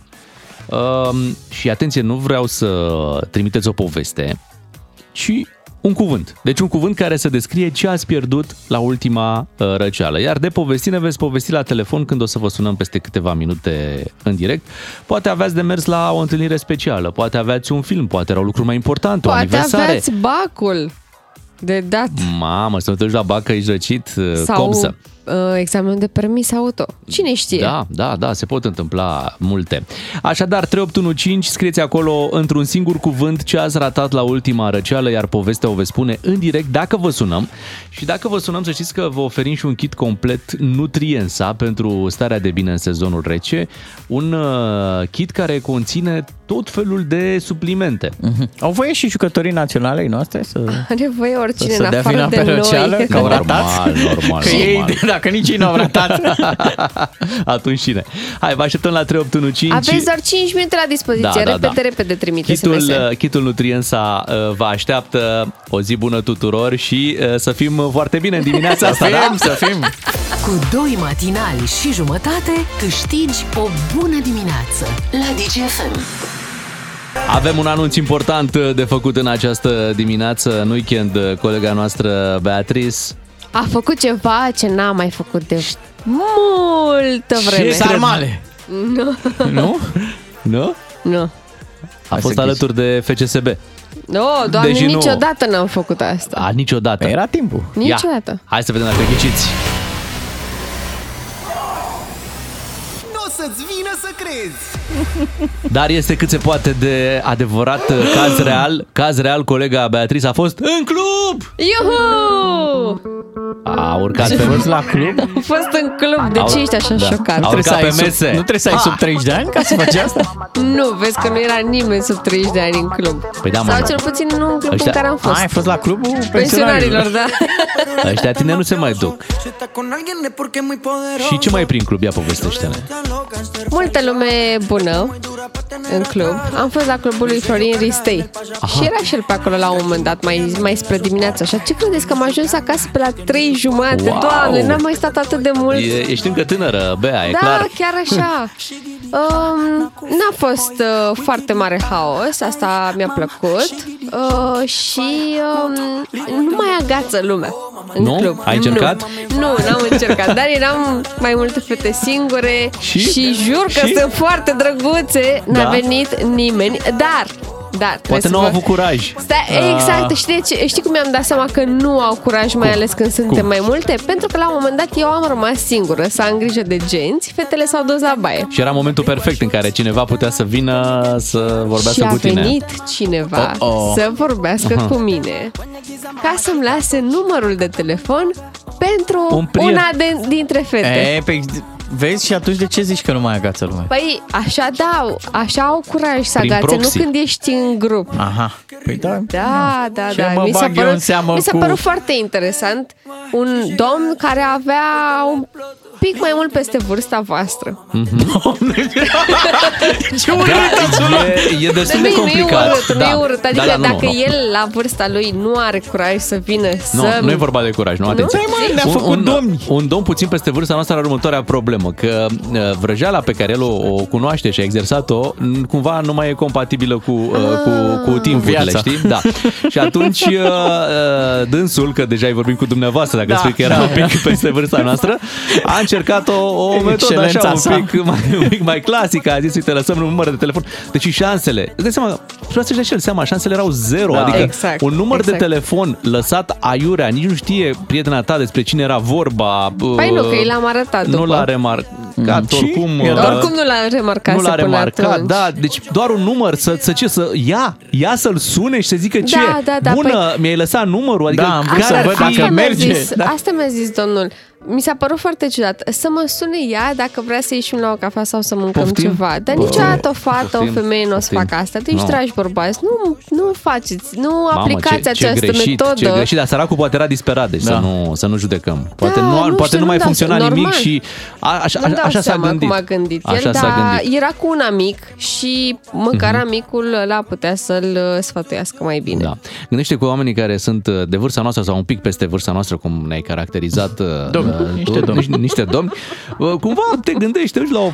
Um, și atenție, nu vreau să trimiteți o poveste, ci un cuvânt. Deci un cuvânt care să descrie ce ați pierdut la ultima uh, răceală. Iar de povesti ne veți povesti la telefon când o să vă sunăm peste câteva minute în direct. Poate aveați de mers la o întâlnire specială, poate aveați un film, poate era o lucru mai important, o Poate aniversare. aveați bacul de dat. Mamă, să te duci la bacă, ești răcit, uh, Sau copsă. Uh, examen de permis auto. Cine știe? Da, da, da, se pot întâmpla multe. Așadar, 3815, scrieți acolo într-un singur cuvânt ce ați ratat la ultima răceală, iar povestea o veți spune în direct dacă vă sunăm. Și dacă vă sunăm, să știți că vă oferim și un kit complet Nutriensa pentru starea de bine în sezonul rece. Un uh, kit care conține tot felul de suplimente. Mhm. Au voie și jucătorii naționale ai noastre să, Are voie oricine să în dea afară vina de pe noi. răceală, că au Normal, ratat? normal, Că ei, normal. Dacă nici ei n-au ratat. Atunci cine? Hai, vă așteptăm la 3815. Aveți doar 5 minute la dispoziție. Da, da, repede, da. repede trimiteți Kitul, SMS. uh, kitul Nutriensa uh, vă așteaptă o zi bună tuturor și uh, să fim uh, foarte bine în dimineața asta, da? Fim, să fim. Cu doi matinali și jumătate câștigi o bună dimineață la DGFM. Avem un anunț important uh, de făcut în această dimineață, în weekend, uh, colega noastră Beatrice. A făcut ceva ce n-a mai făcut de multă vreme. Sarmale. Nu, Nu? Nu? nu. A Hai fost să alături de FCSB. Nu, doamne, Deși nu- niciodată n-am făcut asta. A, niciodată. Păi Era timpul. Ia, Niciodată. hai să vedem dacă ghiciți. Nu o să-ți vină să crezi! Dar este cât se poate de adevărat uh, caz real. Caz real, colega Beatrice a fost în club! Iuhu! A urcat Ați pe fost la club? A fost în club. De Au- ce ești așa da. șocat? Au Trebuie să urcat ai pe sub- mese. Nu trebuie să ai sub 30 de ani ca să faci asta? Nu, vezi că nu era nimeni sub 30 de ani în club. Păi da, mă, Sau mă. cel puțin nu în club Ăștia- în care am fost. A, ai fost la clubul Pensionarilor, da. Ăștia tine nu se mai duc. Și ce mai e prin club? Ia povestește-ne. Multă lume bună în club. Am fost la clubul lui Florin Ristei. Și era și el pe acolo la un moment dat, mai, mai spre dimineața. Așa, ce credeți că am ajuns acasă pe la 3 jumate? Wow! Doamne, n-am mai stat atât de mult. E, ești încă tânără, Bea, e da, clar. chiar așa. Um, n-a fost uh, foarte mare haos, asta mi-a plăcut. Uh, și um, nu mai agață lumea în Nu? club. Ai încercat? Nu, nu n-am încercat, dar eram mai multe fete singure Și? și, jur că Și? sunt foarte drăguțe. N-a Da? venit nimeni, dar... Dar, trebuie Poate să nu au vă- avut curaj. Stai, exact, știi, de ce? știi cum mi-am dat seama că nu au curaj, mai ales când suntem Cum? mai multe? Pentru că la un moment dat eu am rămas singură să am grijă de genți, fetele s-au dus la baie. Și era momentul perfect în care cineva putea să vină să vorbească și a cu tine. venit cineva Oh-oh. să vorbească Aha. cu mine ca să-mi lase numărul de telefon pentru Un prieten. una de, dintre fete. E, pe, vezi și atunci de ce zici că nu mai agață lumea? Păi, așa da, așa au curaj să Prin agațe, proxy. nu când ești în grup. Aha. Păi da. Da, da, Ce da. mă Mi s-a bag eu părut, în seamă mi s-a cu- părut foarte interesant un domn care avea un pic mai mult peste vârsta voastră. Ce Da, e, e destul de nu, complicat. nu e urât, nu e urât. Adică Da, da, nu, dacă nu. el la vârsta lui nu are curaj să vină Nu, să... nu e vorba de curaj, nu, atenție. Păi, mă, ne-a un, făcut un, domni. un domn puțin peste vârsta noastră are următoarea problemă, că uh, vrăjeala pe care el o, o cunoaște și a exersat-o, n- cumva nu mai e compatibilă cu, uh, cu, cu timpurile, Viața. știi? Da. Și atunci uh, uh, dânsul, că deja ai vorbit cu dumneavoastră, dacă Da, spui că era da. un pic peste vârsta noastră, a încercat o, o metodă așa Excelența un sa. pic, mai, un pic mai clasică, a zis, uite, lăsăm un număr de telefon. Deci și șansele, îți dai seama, vreau să-și dea și el seama, șansele erau zero, Da. adică Exact, un număr exact. de telefon lăsat aiurea, nici nu știe prietena ta despre cine era vorba. Păi nu, că i l-am arătat Nu după. l-a remarcat Mm. Și? oricum. Era- uh, Oricum nu l-am remarcat nu l-a până remarcat, atunci. da, deci doar un număr să, să ce, să ia, ia să-l sune și să zică ce, Da, da, da, bună, mi-ai lăsat numărul, adică Da, am vrut care să ar văd fi- dacă mi-a merge. Zis, Da. Asta mi-a zis domnul. Mi s-a părut foarte ciudat. Să mă sune ea dacă vrea să ieșim la o cafea sau să mâncăm Poftim? ceva. Dar Bă, niciodată o fată, poftim, o femeie nu o să poftim. facă asta. Deci, Nu. dragi bărbați, nu, nu faceți, nu Mamă, aplicați ce, ce această greșit, metodă. Ce greșit, dar săracul poate era disperat, deci Da. să, nu, să nu judecăm. Poate Da, nu, nu poate știu, nu mai nu-mi dau funcționa seama, nimic normal. și a, așa, Nu-mi dau așa s-a seama gândit. cum a gândit el, așa s-a dar gândit. Mhm. era cu un amic și măcar amicul ăla putea să-l uh, sfătuiască mai bine. Da. Gândește cu oamenii care sunt uh, de vârsta noastră sau un pic peste vârsta noastră, cum ne-ai caracterizat. Uh, Domni, uh, niște tu, domni. Niște, niște domni. Uh, Cumva te gândești, te duci la o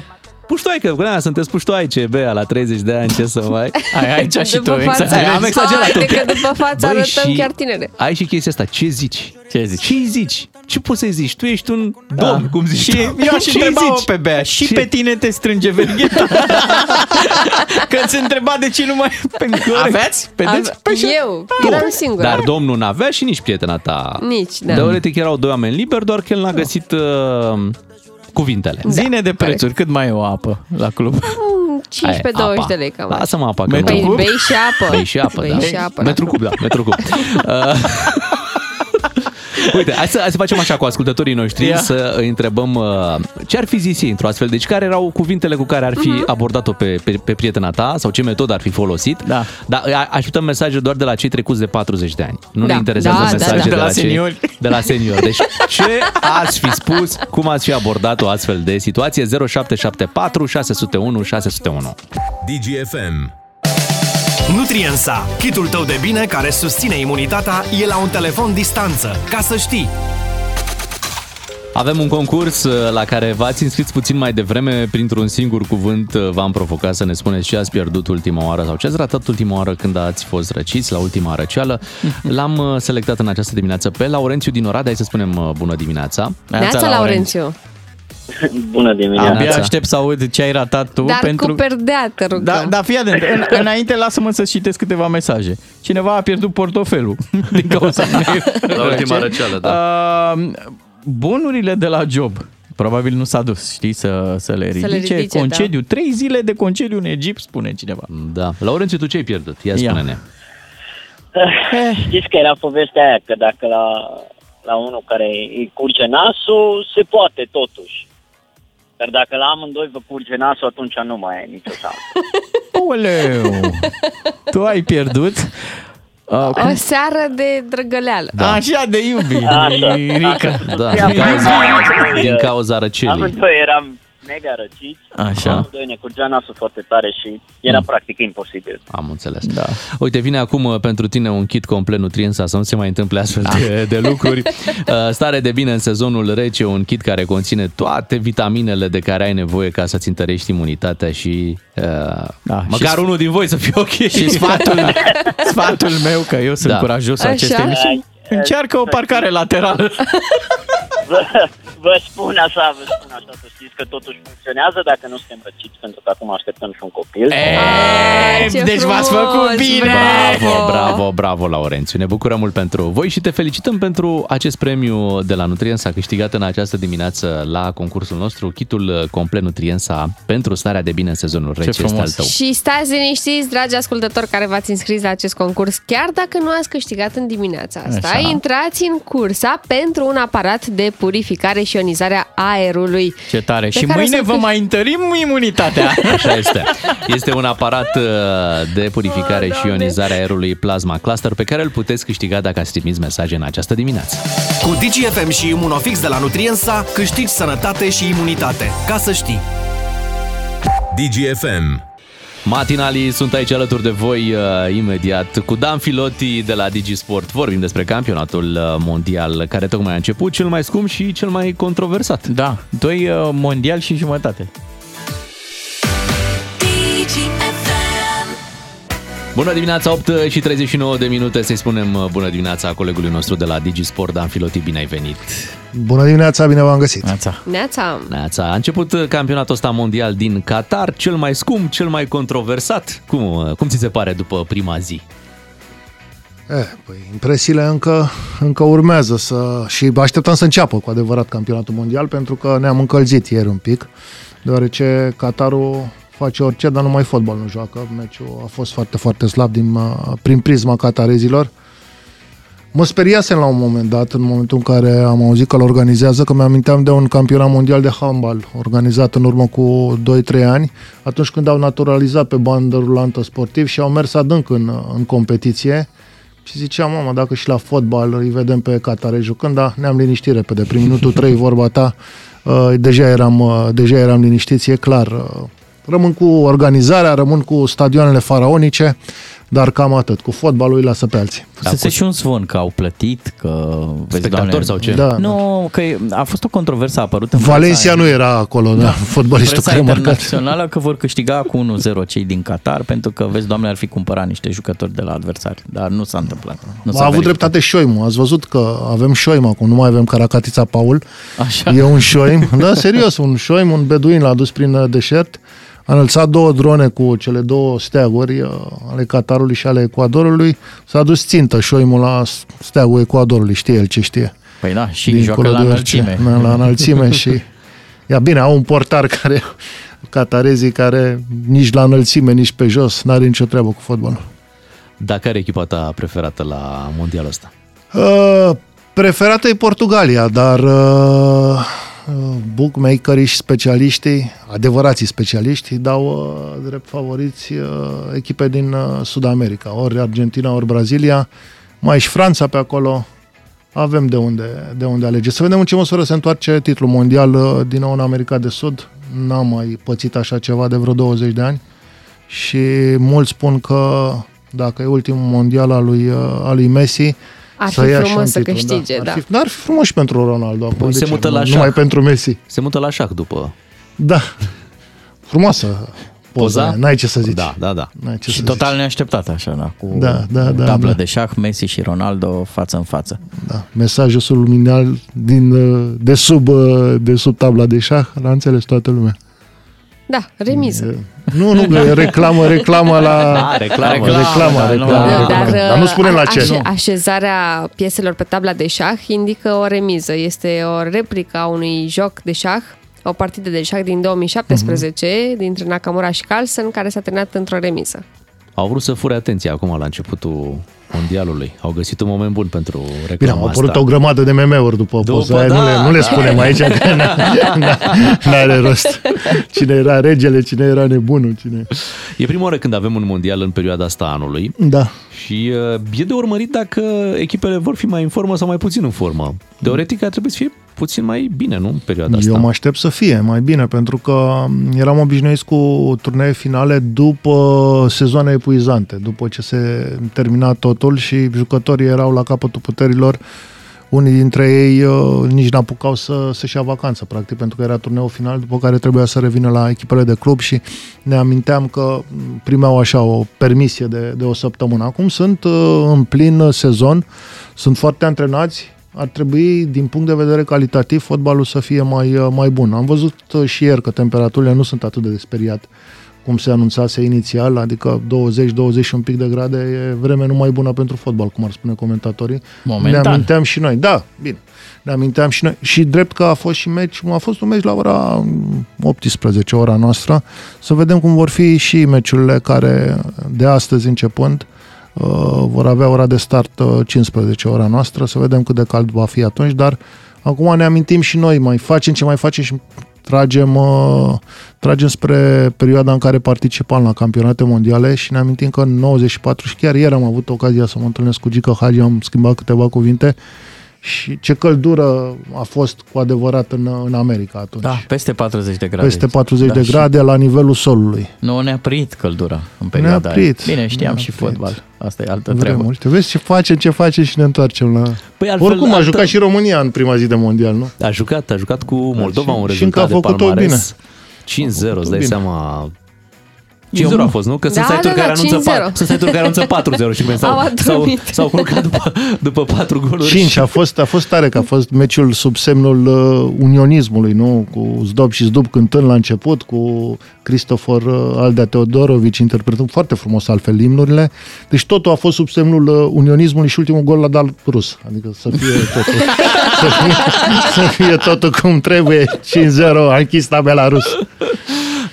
puștoaică, că na, sunteți puștoaice, bea, la 30 de ani, ce să mai... Ai, aici și tu După fața, exagerezi. Am exagerat Haide un pic. că după față Băi, arătăm și- chiar tinere. Ai și chestia asta, ce zici? Ce zici? Ce zici? Ce poți să zici? Tu ești un domn, cum zici Și tu. eu aș Ce întreba zici? pe Bea, și Ce? pe tine te strânge vergheta? Că ți întreba de ce nu mai... Aveați? Vedeți? Ave- eu, eram singură. Dar domnul n-avea și nici prietena ta. Nici, da. Teoretic erau doi oameni liberi, doar că el n-a găsit uh, cuvintele. Zine de prețuri, cât mai e o apă la club? Mm, 15-20 Aia, de lei cam. așa. Lasă-mă apa. că Metru nu- Păi cub? bei și apă. Bei și apă, bei da. și apă. Metru cub, da, metru cub. Uh, Uite, hai să, hai să facem așa cu ascultătorii noștri, Ia. să îi întrebăm uh, ce ar fi zis ei într-o astfel, deci care erau cuvintele cu care ar fi Mhm. abordat-o pe, pe, pe prietena ta sau ce metodă ar fi folosit. Da. Dar a- așteptăm mesaje doar de la cei trecuți de 40 de ani. Nu Da. ne interesează Da, da, mesaje da. de, De la cei- seniori. De la seniori. Deci ce ați fi spus, cum ați fi abordat o astfel de situație? 0774 601 601. DGFM. Nutriensa, kitul tău de bine care susține imunitatea, e la un telefon distanță, ca să știi. Avem un concurs uh, la care v-ați înscris puțin mai devreme. Printr-un singur cuvânt uh, v-am provocat să ne spuneți ce ați pierdut ultima oară sau ce ați ratat ultima oară când ați fost răciți la ultima răceală. L-am uh, selectat în această dimineață pe Laurențiu din Oradea. Hai să spunem uh, bună dimineața. Neața Laurențiu. Bună dimineața. Abia Neața. aștept să aud ce ai ratat tu Dar pentru... cu perdea, te rugăm. Da, da, fii atent. În, înainte, lasă-mă să citesc câteva mesaje. Cineva a pierdut portofelul din cauza unei La ultima răceală, da. Uh, bunurile de la job. Probabil nu s-a dus, știi, să, să le ridice. le ridice, da. concediu, trei zile de concediu în Egipt, spune cineva. Da. Laurențiu, tu ce ai pierdut? Ia, Ia. spune-ne. Știți că era povestea aia, că dacă la, la unul care îi curge nasul, se poate totuși. Dar dacă la amândoi vă curge nasul, atunci nu mai e nicio șansă. Oleu! tu ai pierdut. Uh, O seară de drăgăleală. da. Așa de iubi, Așa, Rica. Da, din cauza, din cauza răcelii. Amândoi eram mega răciți. Așa. Amândoi ne curgea nasul foarte tare și era practic imposibil. Am înțeles. Da. Uite, vine acum uh, pentru tine un kit complet nutriența să nu se mai întâmple astfel de, de lucruri. Uh, Stare de bine în sezonul rece, un kit care conține toate vitaminele de care ai nevoie ca să-ți întărești imunitatea și uh, Da, măcar și- unul din voi să fie ok. Și sfatul, sfatul meu, că eu sunt Da. curajos Așa? aceste emisiuni, încearcă o parcare laterală. Vă, vă spun așa, vă spun așa, să știți că totuși funcționează dacă nu suntem răciți, pentru că acum așteptăm și un copil. Ah, ce deci v-ați frumos, făcut bine! Bravo, bravo, bravo, Laurențiu. Ne bucurăm mult pentru voi și te felicităm pentru acest premiu de la Nutriensa câștigat în această dimineață la concursul nostru, kitul complet Nutriensa pentru starea de bine în sezonul rece este frumos. al tău. Și stați liniștiți, dragi ascultători care v-ați înscris la acest concurs, chiar dacă nu ați câștigat în dimineața asta, Așa. intrați în cursa pentru un aparat de purificare și ionizare a aerului. Ce tare! Pe Și care mâine să-l vă câș- mai întărim imunitatea. Așa este. Este un aparat uh, de purificare Oh, și Doamne. ionizare a aerului Plasma Cluster pe care îl puteți câștiga dacă ați trimis mesaje în această dimineață. Cu DGFM și Imunofix de la Nutriensa câștigi sănătate și imunitate. Ca să știi. DGFM. Matinalii sunt aici alături de voi uh, imediat cu Dan Filoti de la Digisport. Vorbim despre campionatul uh, mondial care tocmai a început, cel mai scump și cel mai controversat. Da, doi uh, mondial și jumătate. Bună dimineața, 8 și 39 de minute, să-i spunem uh, bună dimineața colegului nostru de la Digisport, Dan Filoti, bine ai venit! Bună dimineața, bine v-am găsit. Neața. Neața, Neața, a început uh, campionatul ăsta mondial din Qatar, cel mai scump, cel mai controversat. Cum, uh, cum ți se pare după prima zi? Eh, păi, impresiile încă, încă urmează să... și așteptăm să înceapă cu adevărat campionatul mondial pentru că ne-am încălzit ieri un pic, deoarece Qatarul face orice, dar numai fotbal nu joacă. Meciul a fost foarte, foarte slab din, uh, prin prisma qatarezilor. Mă speriasem la un moment dat, în momentul în care am auzit că îl organizează, că mi-aminteam de un campionat mondial de handbal organizat în urmă cu 2-3 ani, atunci când au naturalizat pe bandă rulantă sportiv și au mers adânc în, în competiție. Și ziceam, mamă, dacă și la fotbal îi vedem pe Catareș jucând, dar ne-am liniștit repede. Prin minutul 3, vorba ta, uh, deja eram, uh, deja eram liniștiți, e clar. Uh, Rămân cu organizarea, rămân cu stadioanele faraonice, Dar cam atât. Cu fotbalul îi lasă pe alții. Fusese și un zvon că au plătit, că... Vezi, Spectatori sau ce? Da, Nu, că a fost o controversă, a apărut în Valencia presa- nu era acolo, da, fotbalistul presa care a marcat. internațională că vor câștiga cu 1-0 cei din Qatar, pentru că, vezi, doamne, ar fi cumpărat niște jucători de la adversari, dar nu s-a întâmplat. Nu s-a a avut verificat. dreptate Șoimu. Ați văzut că avem Șoim acum, nu mai avem Caracatița Paul. Așa. E un Șoim. Da, serios, un Șoim, un beduin l-a dus prin uh, deșert. A înălțat două drone cu cele două steaguri uh, ale Qatarului și ale Ecuadorului. S-a dus țintă Șoimul la steagul Ecuadorului, știe el ce știe. Păi da, și Dincolo joacă la de orice. înălțime. Da, la înălțime și... Ia bine, au un portar care, catarezii care nici la înălțime, nici pe jos, n-are nicio treabă cu fotbalul. Dar care e echipa ta preferată la mondialul ăsta? Uh, preferată e Portugalia, dar uh, uh, bookmakerii și specialiștii, adevărații specialiști, dau uh, drept favoriți uh, echipe din uh, Sud America, ori Argentina, ori Brazilia, mai e și Franța pe acolo, avem de unde, de unde alege. Să vedem în ce măsură se întoarce titlul mondial uh, din nou în America de Sud. N-am mai pățit așa ceva de vreo 20 de ani și mulți spun că dacă e ultimul mondial al lui, uh, al lui Messi, Ar să fi ia și frumos un să titlu, câștige, Ar da. fi, dar ar fi frumos și pentru Ronaldo. Acum, Păi de se ce? mută la Nu șah. Numai pentru Messi. Se mută la șah după Da. Frumoasă poza. poza. aia, N-ai ce să zici. Da, da, da. N-ai ce Și să total neașteptat așa, da, cu Da, da, da, tablă da. de șah, Messi și Ronaldo față în față. zici. Da. Mesajul subliminal din, uh, de, sub, uh, de sub tabla de șah, l-a înțeles toată lumea. Da, remiză. Nu, nu, e reclamă, reclamă la... A, reclamă. Reclamă, reclamă, da, reclamă, nu, reclamă. Dar, Dar nu spunem la uh, ce. așe- așezarea pieselor pe tabla de șah indică o remiză. Este o replică a unui joc de șah, o partidă de șah din 2017 Mhm. dintre Nakamura și Carlsen, care s-a terminat într-o remiză. Au vrut să fure atenția acum la începutul mondialului. Au găsit un moment bun pentru Bine, reclama au apărut asta. o grămadă de meme-uri după, După, poza aia, nu da, le, nu le da. spunem aici, că nu are rost. Cine era regele, cine era nebunul, cine... E prima oară când avem un mondial în perioada asta a anului Da. și uh, e de urmărit dacă echipele vor fi mai în formă sau mai puțin în formă. Teoretic ar trebui să fie puțin mai bine, nu? În perioada asta. Eu mă aștept să fie mai bine, pentru că eram obișnuiți cu turnee finale după sezoane epuizante, după ce se termina totul și jucătorii erau la capătul puterilor. Unii dintre ei uh, nici n-apucau să, să-și ia vacanță, practic, pentru că era turneul final, după care trebuia să revină la echipele de club și ne aminteam că primeau așa o permisie de, de o săptămână. Acum sunt uh, în plin sezon, sunt foarte antrenați, ar trebui, din punct de vedere calitativ, fotbalul să fie mai, uh, mai bun. Am văzut uh, și ieri că temperaturile nu sunt atât de speriat cum se anunțase inițial, adică 20-20 un pic de grade, e vreme numai bună pentru fotbal, cum ar spune comentatorii. Momentan. Ne aminteam și noi, da, bine, ne aminteam și noi. Și drept că a fost și meci, a fost un meci la ora 18, ora noastră, să vedem cum vor fi și meciurile care de astăzi începând uh, vor avea ora de start uh, 15 ora noastră, să vedem cât de cald va fi atunci, dar acum ne amintim și noi, mai facem ce mai facem și tragem, uh, tragem spre perioada în care participam la campionate mondiale și ne amintim că în 94 și chiar ieri am avut ocazia să mă întâlnesc cu Gica Hagi, am schimbat câteva cuvinte și ce căldură a fost cu adevărat în, în America atunci. Da, peste 40 de grade. Peste 40 da, de și grade la nivelul solului. Nu ne-a prit căldura în perioada prit. aia. Bine, știam Ne-a și prit. fotbal. Asta e altă treabă. Vremuri. Știi, vezi ce facem, ce facem și ne întoarcem la... Păi altfel, Oricum a altă- jucat și România în prima zi de mondial, nu? A jucat, a jucat cu Moldova și- un și încă a rezultat de făcut-o palmares. 5-0, îți făcut-o dai bine. seama... 5-0 Eu a nu. fost, nu? Că Da, sunt site-uri da, care da, anunță 5-0. pat- sunt site-uri care anunță 4-0 și cum Au s-au, s-au, adormit. s-au culcat după, după 4 goluri. 5 a fost, a fost tare, că a fost meciul sub semnul uh, unionismului, nu? Cu Zdob și Zdub cântând la început, cu Cristofor uh, Aldea Teodorovici interpretând foarte frumos altfel limnurile. Deci totul a fost sub semnul uh, unionismului și ultimul gol l-a dat rus. Adică să fie totul, să fie, să fie totul cum trebuie. 5-0, a închis tabela rus.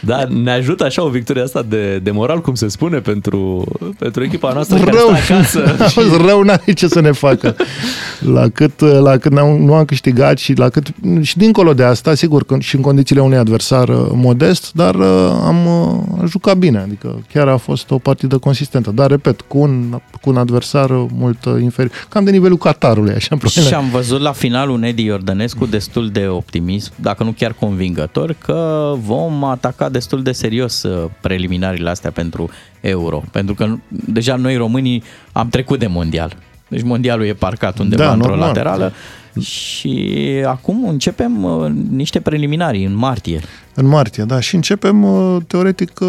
Da, ne ajută așa o victorie asta de, de moral, cum se spune, pentru, pentru echipa noastră care Rău, stă acasă. a fost rău, n-are ce să ne facă. La cât, la cât n-am, nu am câștigat și la cât, și dincolo de asta, sigur, că și în condițiile unui adversar uh, modest, dar uh, am uh, jucat bine, adică chiar a fost o partidă consistentă. Dar, repet, cu un, cu un adversar uh, mult uh, inferior, cam de nivelul Qatarului, așa, în Și am văzut la final un Edi Iordănescu destul de optimist, dacă nu chiar convingător, că vom ataca destul de serios uh, preliminariile astea pentru Euro. Pentru că deja noi românii am trecut de mondial. Deci mondialul e parcat undeva Da, într-o normal. laterală și acum începem uh, niște preliminari în martie. În martie, da. Și începem, uh, teoretic, uh,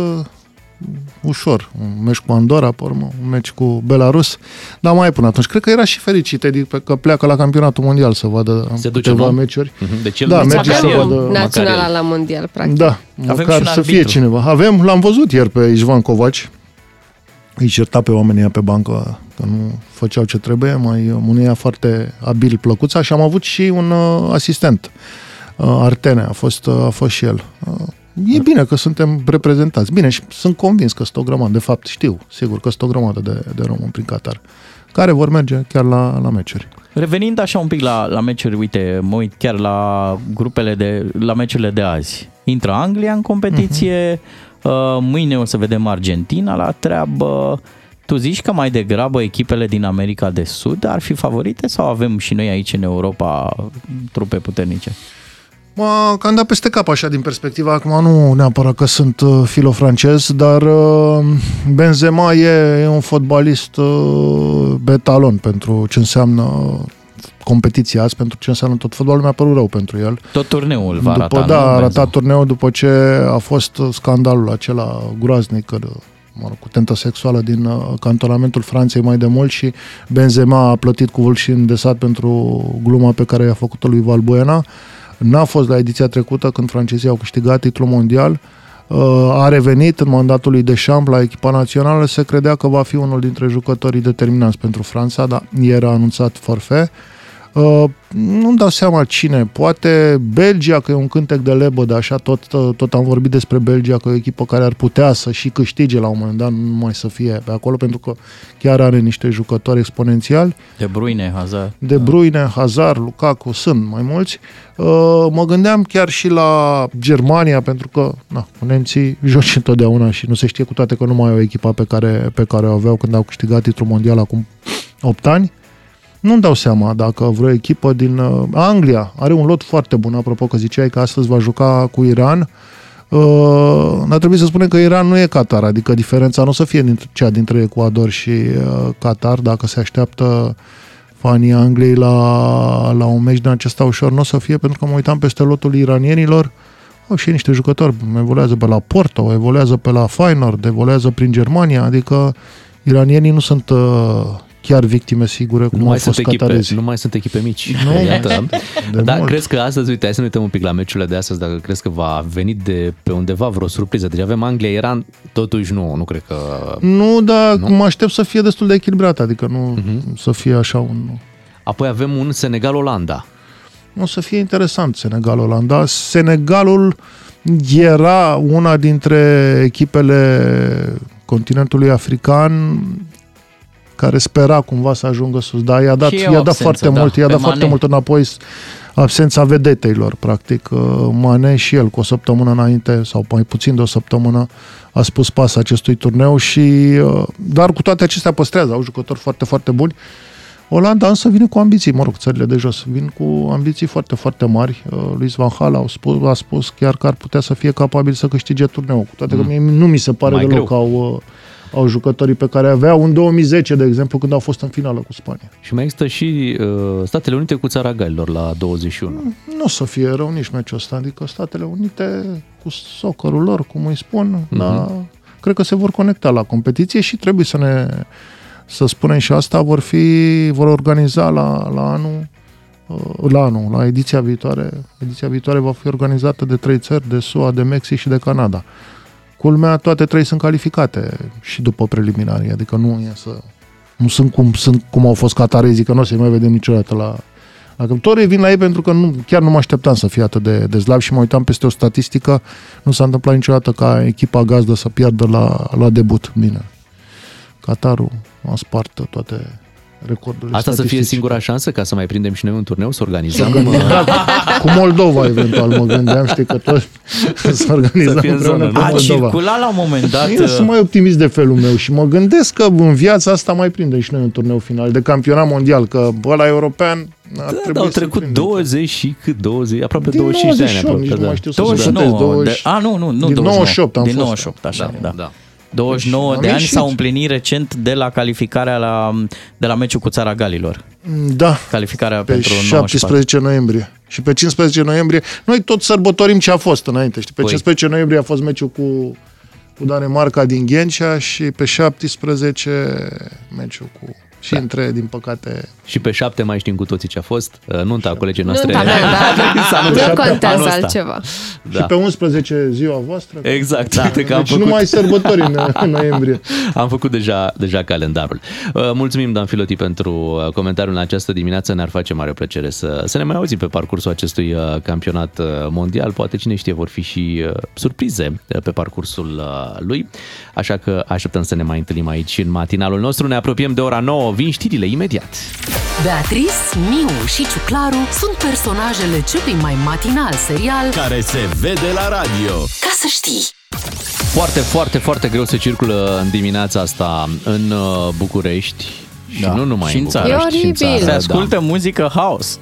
ușor. Un meci cu Andorra, pe urmă, un meci cu Belarus. Dar mai e până atunci. Cred că era și fericit, adică că pleacă la campionatul mondial să vadă Se duce, câteva nu? meciuri. Mhm. Deci el Da, nu merge să Avem vadă... un naționala el. la mondial, practic. Da, Avem măcar și un să fie arbitru. cineva. Avem, l-am văzut ieri pe Ișvan Covaci. Îi certa pe oamenii ăia pe bancă că nu făceau ce trebuie, mai munia foarte abil plăcuța și am avut și un uh, asistent, uh, Artene, a fost, uh, a fost și el. Uh, e bine că suntem reprezentați. Bine, și sunt convins că sunt o grămadă, de fapt știu, sigur că sunt o grămadă de, de români prin Qatar, care vor merge chiar la, la meciuri. Revenind așa un pic la, la meciuri, uite, mă uit chiar la grupele de, la meciurile de azi. Intră Anglia în competiție, uh, mâine o să vedem Argentina la treabă. Tu zici că mai degrabă echipele din America de Sud ar fi favorite sau avem și noi aici în Europa trupe puternice? Mă, că am dat peste cap așa din perspectiva, acum nu neapărat că sunt uh, filo-francez, dar uh, Benzema e, e un fotbalist uh, betalon pentru ce înseamnă competiția azi, pentru ce înseamnă tot fotbalul, mi-a părut rău pentru el. Tot turneul va după, arata, da, nu, a Benzema? ratat turneul după ce a fost scandalul acela groaznic că, mă rog, cu tentă sexuală din uh, cantonamentul Franței mai de mult și Benzema a plătit cu vâlșin de sat pentru gluma pe care i-a făcut-o lui Valbuena. N-a fost la ediția trecută când francezii au câștigat titlul mondial. Uh, A revenit în mandatul lui Deschamps la echipa națională. Se credea că va fi unul dintre jucătorii determinanți pentru Franța, dar ieri a anunțat forfet. Uh, nu-mi dau seama cine. Poate Belgia, că e un cântec de lebădă, așa tot, tot am vorbit despre Belgia, că e o echipă care ar putea să și câștige la un moment dat, nu numai să fie pe acolo, pentru că chiar are niște jucători exponențiali. De Bruyne, Hazard. De Bruyne, Hazard, Lukaku, sunt mai mulți. Uh, Mă gândeam chiar și la Germania, pentru că na, nemții joci întotdeauna și nu se știe cu toate că nu mai au echipa pe care, pe care o aveau când au câștigat titlul mondial acum 8 ani. Nu-mi dau seama dacă vreo echipă din uh, Anglia are un lot foarte bun, apropo că ziceai că astăzi va juca cu Iran. Uh, ar trebui să spunem că Iran nu e Qatar, adică diferența nu o să fie dintre, cea dintre Ecuador și uh, Qatar, dacă se așteaptă fanii Angliei la, la un meci din acesta ușor, nu o să fie, pentru că mă uitam peste lotul iranienilor, au și ei niște jucători, evoluează pe la Porto, evoluează pe la Feyenoord, evoluează prin Germania, adică iranienii nu sunt uh, chiar victime sigure cum Nu au mai, fost sunt echipe, catarezii. nu mai sunt echipe mici. Nu. Iată. De Dar mult. crezi că astăzi, uite, hai să ne uităm un pic la meciurile de astăzi, dacă crezi că va veni de pe undeva vreo surpriză. Deci avem Anglia-Iran, totuși nu, nu cred că... Nu, dar mă aștept să fie destul de echilibrat, adică nu să fie așa un... Apoi avem un Senegal-Olanda. O să fie interesant Senegal-Olanda. Senegalul era una dintre echipele continentului african care spera cumva să ajungă sus, dar i-a dat, Și e i-a o dat absență, foarte da, mult, i-a pe dat Mane. foarte mult înapoi absența vedeteilor, practic. Uh, Mane și el cu o săptămână înainte, sau mai puțin de o săptămână, a spus pas acestui turneu și uh, dar cu toate acestea păstrează, au jucători foarte, foarte buni. Olanda însă vine cu ambiții, mă rog, țările de jos vin cu ambiții foarte, foarte mari. Uh, Luis Van Gaal a spus, a spus chiar că ar putea să fie capabil să câștige turneul. Cu toate că mie nu mi se pare Mai deloc că greu. au, uh, au jucătorii pe care aveau în 2010, de exemplu, când au fost în finală cu Spania. Și mai există și uh, Statele Unite cu țara Galilor la 21. Nu o să fie rău nici meciul ăsta, adică Statele Unite cu soccerul lor, cum îi spun, Mhm. dar cred că se vor conecta la competiție și trebuie să ne să spunem și asta, vor fi vor organiza la, la anul uh, la anul, la ediția viitoare. Ediția viitoare va fi organizată de trei țări, de SUA, de Mexic și de Canada. Culmea, toate trei sunt calificate și după preliminarii, adică nu e să... Nu sunt cum, sunt cum au fost catarezii, că nu o să-i mai vedem niciodată la, dacă tot revin la ei pentru că nu, chiar nu mă așteptam să fie atât de, de slab și mă uitam peste o statistică, nu s-a întâmplat niciodată ca echipa gazdă să piardă la, la debut. Bine. Qatarul a spart toate recordurile Asta să fie statistice. singura șansă ca să mai prindem și noi un turneu, să organizăm. Da, cu Moldova, eventual, mă gândeam, știi că tot să organizăm Să fie în împreună zonă, cu nu? A Moldova. circulat la un moment dat... Eu sunt mai optimist de felul meu și mă gândesc că în viața asta mai prindem și noi un turneu final de campionat mondial, că ăla european ar Da, trebui dar au să trecut prindem. 20 și cât 20, aproape Din 25 de ani 98, aproape. nici nu da. mai știu să 29 citesc, 20. de, a, nu, nu, nu Din 29, 98 am din fost. 98, așa, da. Da, da. Da. 29 Am de ani ieșit. s-au împlinit recent de la calificarea la, de la meciul cu țara Galilor. Da, Calificarea pe pentru 17 noiembrie. Și pe 15 noiembrie, noi tot sărbătorim ce a fost înainte. Știi? Pe Păi. 15 noiembrie a fost meciul cu, cu Danemarca din Ghencea și pe 17 meciul cu... Și da. între, din păcate... Și pe 7 mai știm cu toții ce a fost. Uh, Nunta colegii noastre. Nunta mea, da, S-a da. anunțat Nu pe anul contează ăsta. altceva. Da. Și pe 11 ziua voastră. Exact. Da. Uite că am Deci făcut, nu mai sărbători în, în noiembrie. am făcut deja, deja calendarul. Uh, Mulțumim, Dan Filoti, pentru uh, comentariul în această dimineață. Ne-ar face mare plăcere să, să ne mai auzim pe parcursul acestui uh, campionat uh, mondial. Poate, cine știe, vor fi și uh, surprize uh, pe parcursul uh, lui. Așa că așteptăm să ne mai întâlnim aici în matinalul nostru. Ne apropiem de ora 9. Vin știrile imediat. Beatrice, Miu și Ciuclaru sunt personajele celui mai matinal serial Care se vede la radio. Ca să știi. Foarte, foarte, foarte greu se circulă în dimineața asta în uh, București. Și Da. nu numai Și în în țară. București, E și în țară. oribil. Se ascultă muzică house.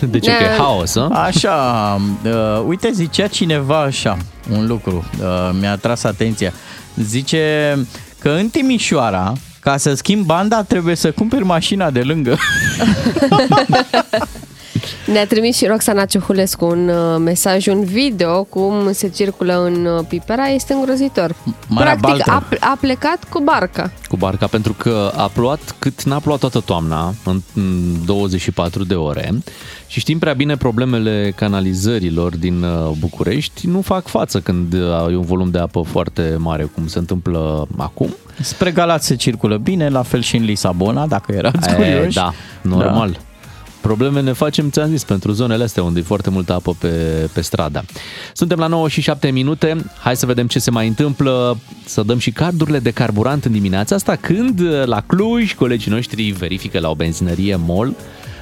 Da. De ce? Că e Da. haos, a? Așa, uh, uite, zicea cineva așa, un lucru, uh, mi-a tras atenția. Zice că în Timișoara, ca să schimbi banda, trebuie să cumperi mașina de lângă. Ne-a trimis și Roxana Ciuhulescu un uh, mesaj, un video cum se circulă în uh, Pipera, este îngrozitor. Marea Practic, Baltă. a, a plecat cu barca. Cu barca, pentru că a plouat cât n-a plouat toată toamna, în în 24 de ore. Și știm prea bine problemele canalizărilor din uh, București nu fac față când uh, ai un volum de apă foarte mare, cum se întâmplă acum. Spre Galați se circulă bine, la fel și în Lisabona, dacă erați E, curioși. da, normal. Da. Probleme ne facem, ți-am zis, pentru zonele astea unde e foarte multă apă pe, pe stradă. Suntem la 9 și 7 minute. Hai să vedem ce se mai întâmplă. Să dăm și cardurile de carburant în dimineața asta, când la Cluj colegii noștri verifică la o benzinărie MOL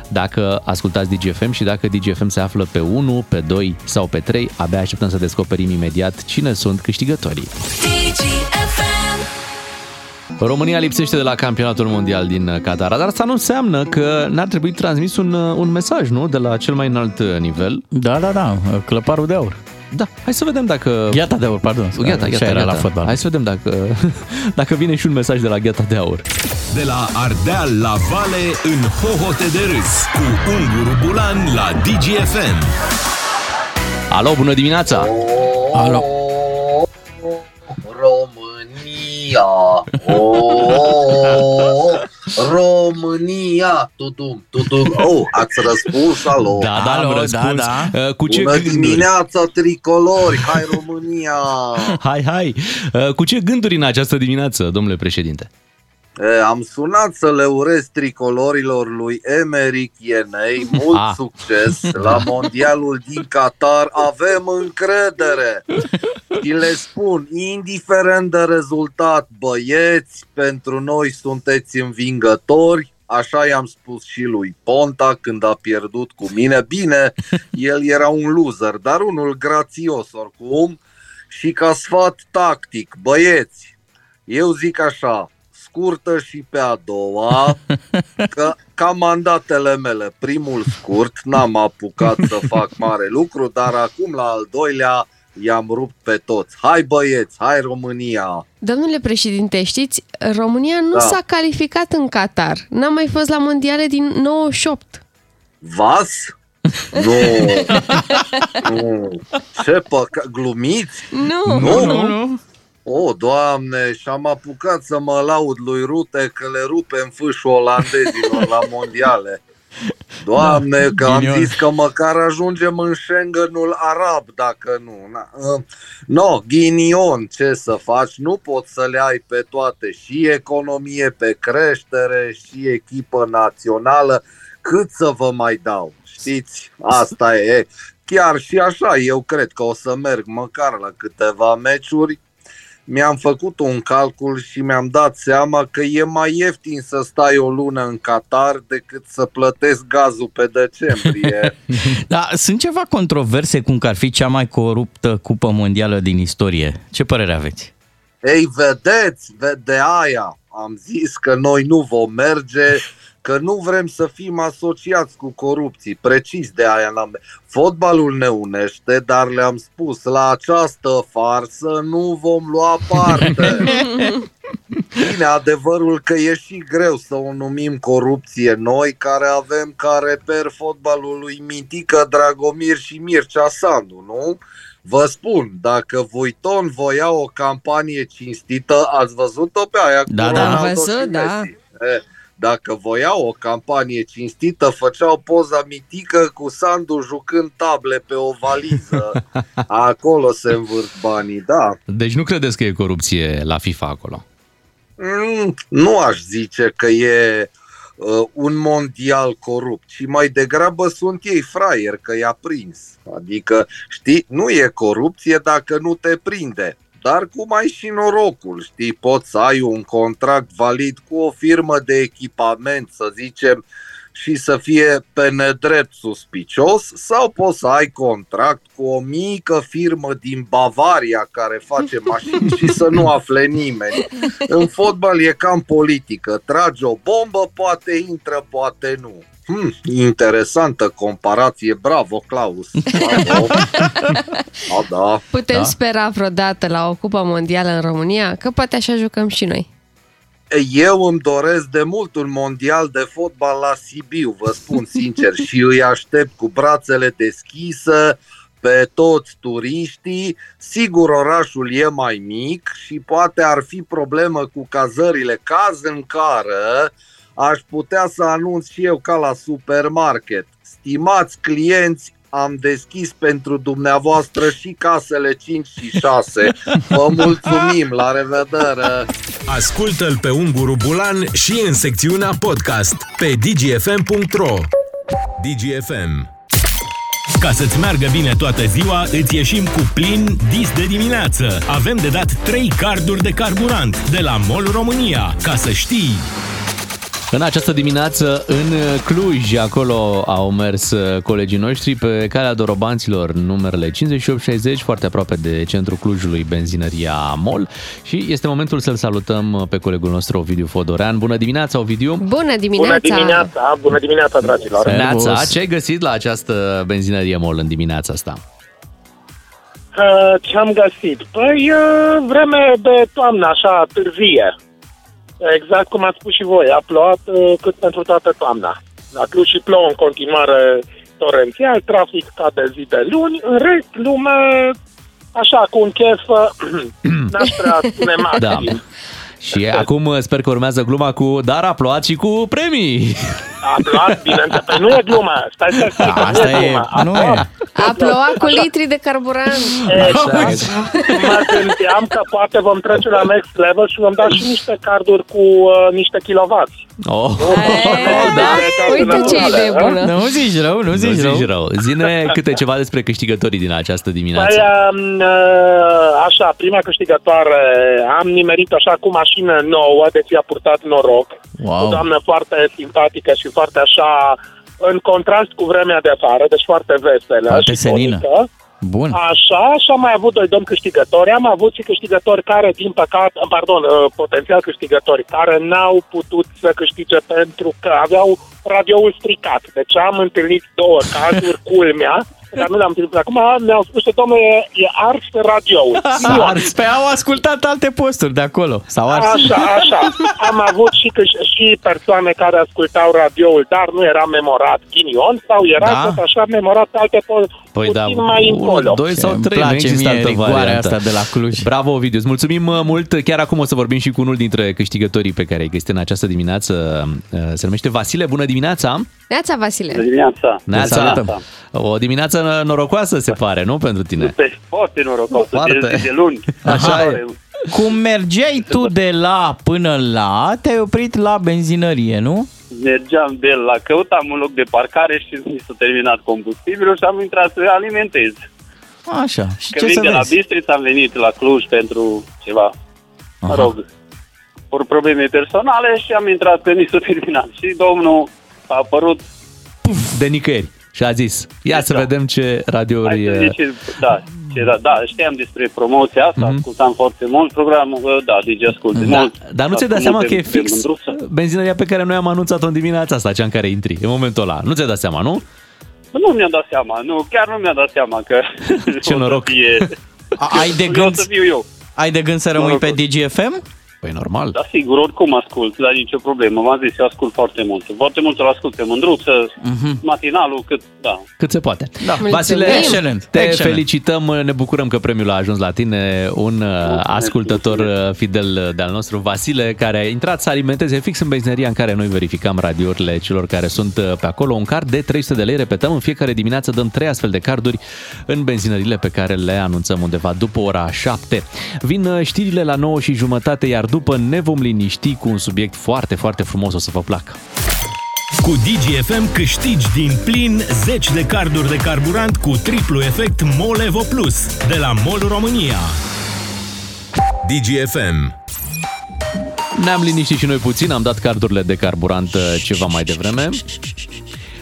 dacă ascultați DGFM și dacă DGFM se află pe 1, pe 2 sau pe 3, abia așteptăm să descoperim imediat cine sunt câștigătorii. România lipsește de la campionatul mondial din Qatar, dar asta nu înseamnă că n-ar trebui transmis un, un mesaj, nu? De la cel mai înalt nivel. Da, da, da, clăparul de aur. Da, hai să vedem dacă... Gheata de aur, pardon. Gheata, Așa gheata, era gheata. la fotbal. Hai să vedem dacă, dacă vine și un mesaj de la Gheata de Aur. De la Ardeal la Vale în hohote de râs cu Unguru Bulan la DGFM. Alo, bună dimineața! Alo. România, oh, România, tudum, tudum. Oh, ați răspuns, alo. Da, da, Alo, am răspuns. da, Uh, Cu ce Bună gânduri? dimineața, tricolori, hai România! Hai, hai! Uh, Cu ce gânduri în această dimineață, domnule președinte? E, am sunat să le urez tricolorilor lui Emeric Ienei mult Ah. succes la mondialul din Qatar. Avem încredere și le spun, indiferent de rezultat, băieți, pentru noi sunteți învingători. Așa i-am spus și lui Ponta când a pierdut cu mine. Bine, el era un loser, dar unul grațios oricum. Și ca sfat tactic, băieți, eu zic așa, scurtă și pe a doua, că ca mandatele mele, primul scurt, n-am apucat să fac mare lucru, dar acum la al doilea i-am rupt pe toți. Hai băieți, hai România! Domnule președinte, știți, România nu Da. s-a calificat în Qatar. N-a mai fost la mondiale din 98. Vas? Nu! nu. Ce păcat, glumiți? Nu! Nu, nu, nu. O, doamne, și am apucat să mă laud lui Rute că le rupe în fâșul olandezilor la mondiale. Doamne, că am Ghinion. zis că măcar ajungem în Schengenul arab, dacă nu. Na, uh, no, ghinion, ce să faci? Nu poți să le ai pe toate, și economie pe creștere, și echipă națională. Cât să vă mai dau? Știți, asta e. Chiar și așa, eu cred că o să merg măcar la câteva meciuri mi-am făcut un calcul și mi-am dat seama că e mai ieftin să stai o lună în Qatar decât să plătesc gazul pe decembrie. Da, sunt ceva controverse cum că ar fi cea mai coruptă cupă mondială din istorie. Ce părere aveți? Ei, vedeți, de aia am zis că noi nu vom merge, că nu vrem să fim asociați cu corupții. Precis de aia n-am... Fotbalul ne unește, dar le-am spus, la această farsă nu vom lua parte. Bine, adevărul că e și greu să o numim corupție noi, care avem ca reper fotbalul lui Mitică, Dragomir și Mircea Sandu, nu? Vă spun, dacă Vuitton voia o campanie cinstită, ați văzut-o pe aia cu Da, da. Ronaldo Am văzut, și da. Messi. E, dacă voiau o campanie cinstită, făceau poza mitică cu Sandu jucând table pe o valiză. Acolo se învârt banii, da. Deci nu credeți că e corupție la FIFA acolo? Mm, nu aș zice că e uh, un mondial corupt, ci mai degrabă sunt ei fraieri că i-a prins. Adică, știi, nu e corupție dacă nu te prinde. Dar cum ai și norocul, știi, poți să ai un contract valid cu o firmă de echipament, să zicem, și să fie pe nedrept suspicios sau poți să ai contract cu o mică firmă din Bavaria care face mașini și să nu afle nimeni. În fotbal e cam politică. Tragi o bombă, poate intră, poate nu. Hmm, interesantă comparație. Bravo, Claus. Bravo. A, da. Putem Da. spera vreodată la o cupă mondială în România? Că poate așa jucăm și noi. Eu îmi doresc de mult un mondial de fotbal la Sibiu, vă spun sincer, și îi aștept cu brațele deschise pe toți turiștii. Sigur, orașul e mai mic și poate ar fi problemă cu cazările. Caz în care aș putea să anunț și eu ca la supermarket. Stimați clienți, am deschis pentru dumneavoastră și casele 5 și 6. Vă mulțumim, la revedere! Ascultă-l pe Unguru Bulan și în secțiunea podcast pe dgfm.ro DGFM ca să-ți meargă bine toată ziua, îți ieșim cu plin dis de dimineață. Avem de dat 3 carduri de carburant de la MOL România. Ca să știi... În această dimineață, în Cluj, acolo au mers uh, colegii noștri pe calea Dorobanților, numerele 5860, foarte aproape de centrul Clujului, benzinăria MOL. Și este momentul să-l salutăm pe colegul nostru, Ovidiu Fodorean. Bună dimineața, Ovidiu! Bună dimineața! Bună dimineața, bună dimineața, dragilor. Neața, ce ai găsit la această benzinărie MOL în dimineața asta? Uh, Ce am găsit? Păi, uh, vreme de toamnă, așa, târzie. Exact cum ați spus și voi, a plouat uh, cât pentru toată toamna. La Cluj și plouă în continuare torențial, trafic ca de zi de luni, în rest, lume, așa, cu un chef, uh, n-aș prea spune maxim. Da. Și acum uh, sper că urmează gluma cu Dar a plouat și cu premii. A plouat, bineînțeles, păi nu e glumă, stai, stai, stai, Da, că asta nu e e- glumă. A nu plouat. e. A plouat cu litri de carburant. Exact. Mă gândeam că poate vom trece la next level și vom da și niște carduri cu uh, niște kilovați. Oh, da. Uite ce idee bună. Nu zici rău, nu nu zici rău. zici rău. Zine câte ceva despre câștigătorii din această Păi, dimineață. um, uh, așa, prima câștigătoare, am nimerit așa cu mașină nouă, deci i-a purtat noroc. O Wow. doamnă foarte simpatică și foarte așa, în contrast cu vremea de afară, deci foarte veselă Foarte și senină. tonică. Bun. Așa, și am mai avut doi domni câștigători. Am avut și câștigători care, din păcate, pardon, uh, potențial câștigători, care n-au putut să câștige pentru că aveau radioul stricat. Deci am întâlnit două cazuri, culmea, dar nu le-am întâlnit acum. Mi-au spus că, domnule, e, e ars radioul. S-a ars. Pe au ascultat alte posturi de acolo. S-au ars. Așa, așa. Am avut și, câș- și persoane care ascultau radioul, dar nu era memorat ghinion sau era Da. tot așa memorat pe alte posturi Păi da, puțin mai încolo. unul, doi sau Îmi trei, nu place există mie altă rigoarea variantă. asta de la Cluj. Bravo, Ovidiu, îți mulțumim uh, mult. Chiar acum o să vorbim și cu unul dintre câștigătorii pe care ai găsit în această dimineață. Uh, Se numește Vasile. Bună dimineața! Neața, Vasile. dimineața. Neața. salutăm. O dimineață norocoasă se pare, nu, pentru tine? Pe foarte norocos, Foarte. de, de luni. Așa e. Cum mergeai tu de la până la, te-ai oprit la benzinărie, nu? Mergeam de la, căutam un loc de parcare și mi s-a terminat combustibilul și am intrat să alimentez. Așa. Și Că ce vin să de la vezi? Bistrița, am venit la Cluj pentru ceva, mă Aha. rog, por probleme personale și am intrat pe nisul terminal. Și domnul a apărut, De nicăieri. Și a zis, ia să vedem ce radiouri... hai să zice, da, ce, da, da, știam despre promoția asta, Mhm. ascultam foarte mult programul, da, deci ascult Da, mult. dar nu ți-ai dat Ascult seama mult că e pe- pe fix Mândruță. benzinăria pe care noi am anunțat-o în dimineața asta, cea în care intri, în momentul ăla. Nu ți-ai dat seama, nu? Nu mi-am dat seama, nu, chiar nu mi-am dat seama că Ce o să noroc. fie, A- Ai de eu o gând, să fiu eu. ai de gând să rămâi pe DGFM? Păi normal. Da, sigur, oricum ascult, dar nicio problemă. V-am zis, eu ascult foarte mult. Foarte mult îl ascult pe Mândruță, Mhm. matinalul, cât, da. Cât se poate. Da. Vasile, Excelent. te Excelent. felicităm, ne bucurăm că premiul a ajuns la tine, un uh, ascultător uh, fidel de-al nostru, Vasile, care a intrat să alimenteze fix în benzinăria în care noi verificam radiourile celor care sunt uh, pe acolo. Un card de 300 de lei, repetăm, în fiecare dimineață dăm trei astfel de carduri în benzinările pe care le anunțăm undeva după ora 7. Vin uh, știrile la 9 și jumătate, iar după ne vom liniști cu un subiect foarte, foarte frumos, o să vă placă. Cu DGFM câștigi din plin 10 de carduri de carburant cu triplu efect Molevo Plus de la MOL România. DGFM Ne-am liniștit și noi puțin, am dat cardurile de carburant uh, ceva mai devreme.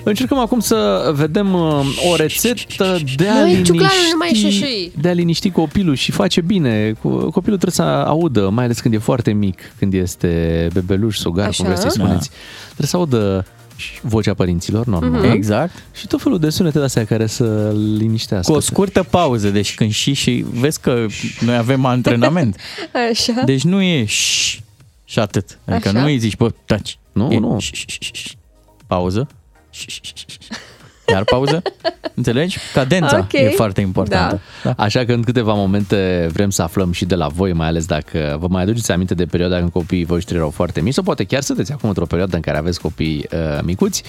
Încercăm acum să vedem uh, o rețetă de a Măi, ciuclarul, nu mai liniști, șușui. de a liniști copilul și face bine. Cu- Copilul trebuie să audă, mai ales când e foarte mic, când este bebeluș, sugar, Așa. cum vreți să-i spuneți. Trebuie să audă și vocea părinților, normal. Mhm. Exact. Și tot felul de sunete de astea care să liniștească. Cu o scurtă pauză, deci când și și vezi că noi avem antrenament. Așa. Deci nu e ș și atât. Adică Așa. nu îi zici, bă, taci. Nu, e nu. ș, ș, ș, ș. Pauză. Ș, ș, ș, ș. Iar pauză. Înțelegi? Cadența Ok. e foarte importantă. Da. Așa că în câteva momente vrem să aflăm și de la voi, mai ales dacă vă mai aduceți aminte de perioada când copiii voștri erau foarte mici sau poate chiar sunteți acum într-o perioadă în care aveți copii uh, micuți,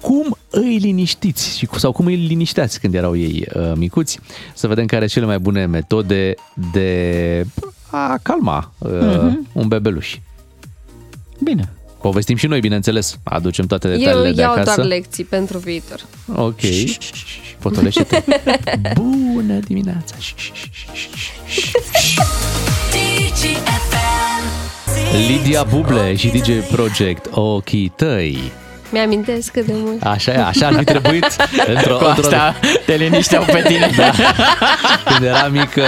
cum îi liniștiți și cu- sau cum îi linișteați când erau ei uh, micuți, să vedem care sunt cele mai bune metode de a calma uh, Mhm. un bebeluș. Bine. Povestim și noi, bineînțeles, aducem toate detaliile Eu de iau acasă. doar lecții pentru viitor. Ok. Potolește-te. Bună dimineața. Lidia Buble și DJ Project Ochii tăi. Mi-amintesc cât de mult. Așa e, așa ar fi trebuit într-o, Cu asta te linișteau pe tine. Da. Când era mic, uh,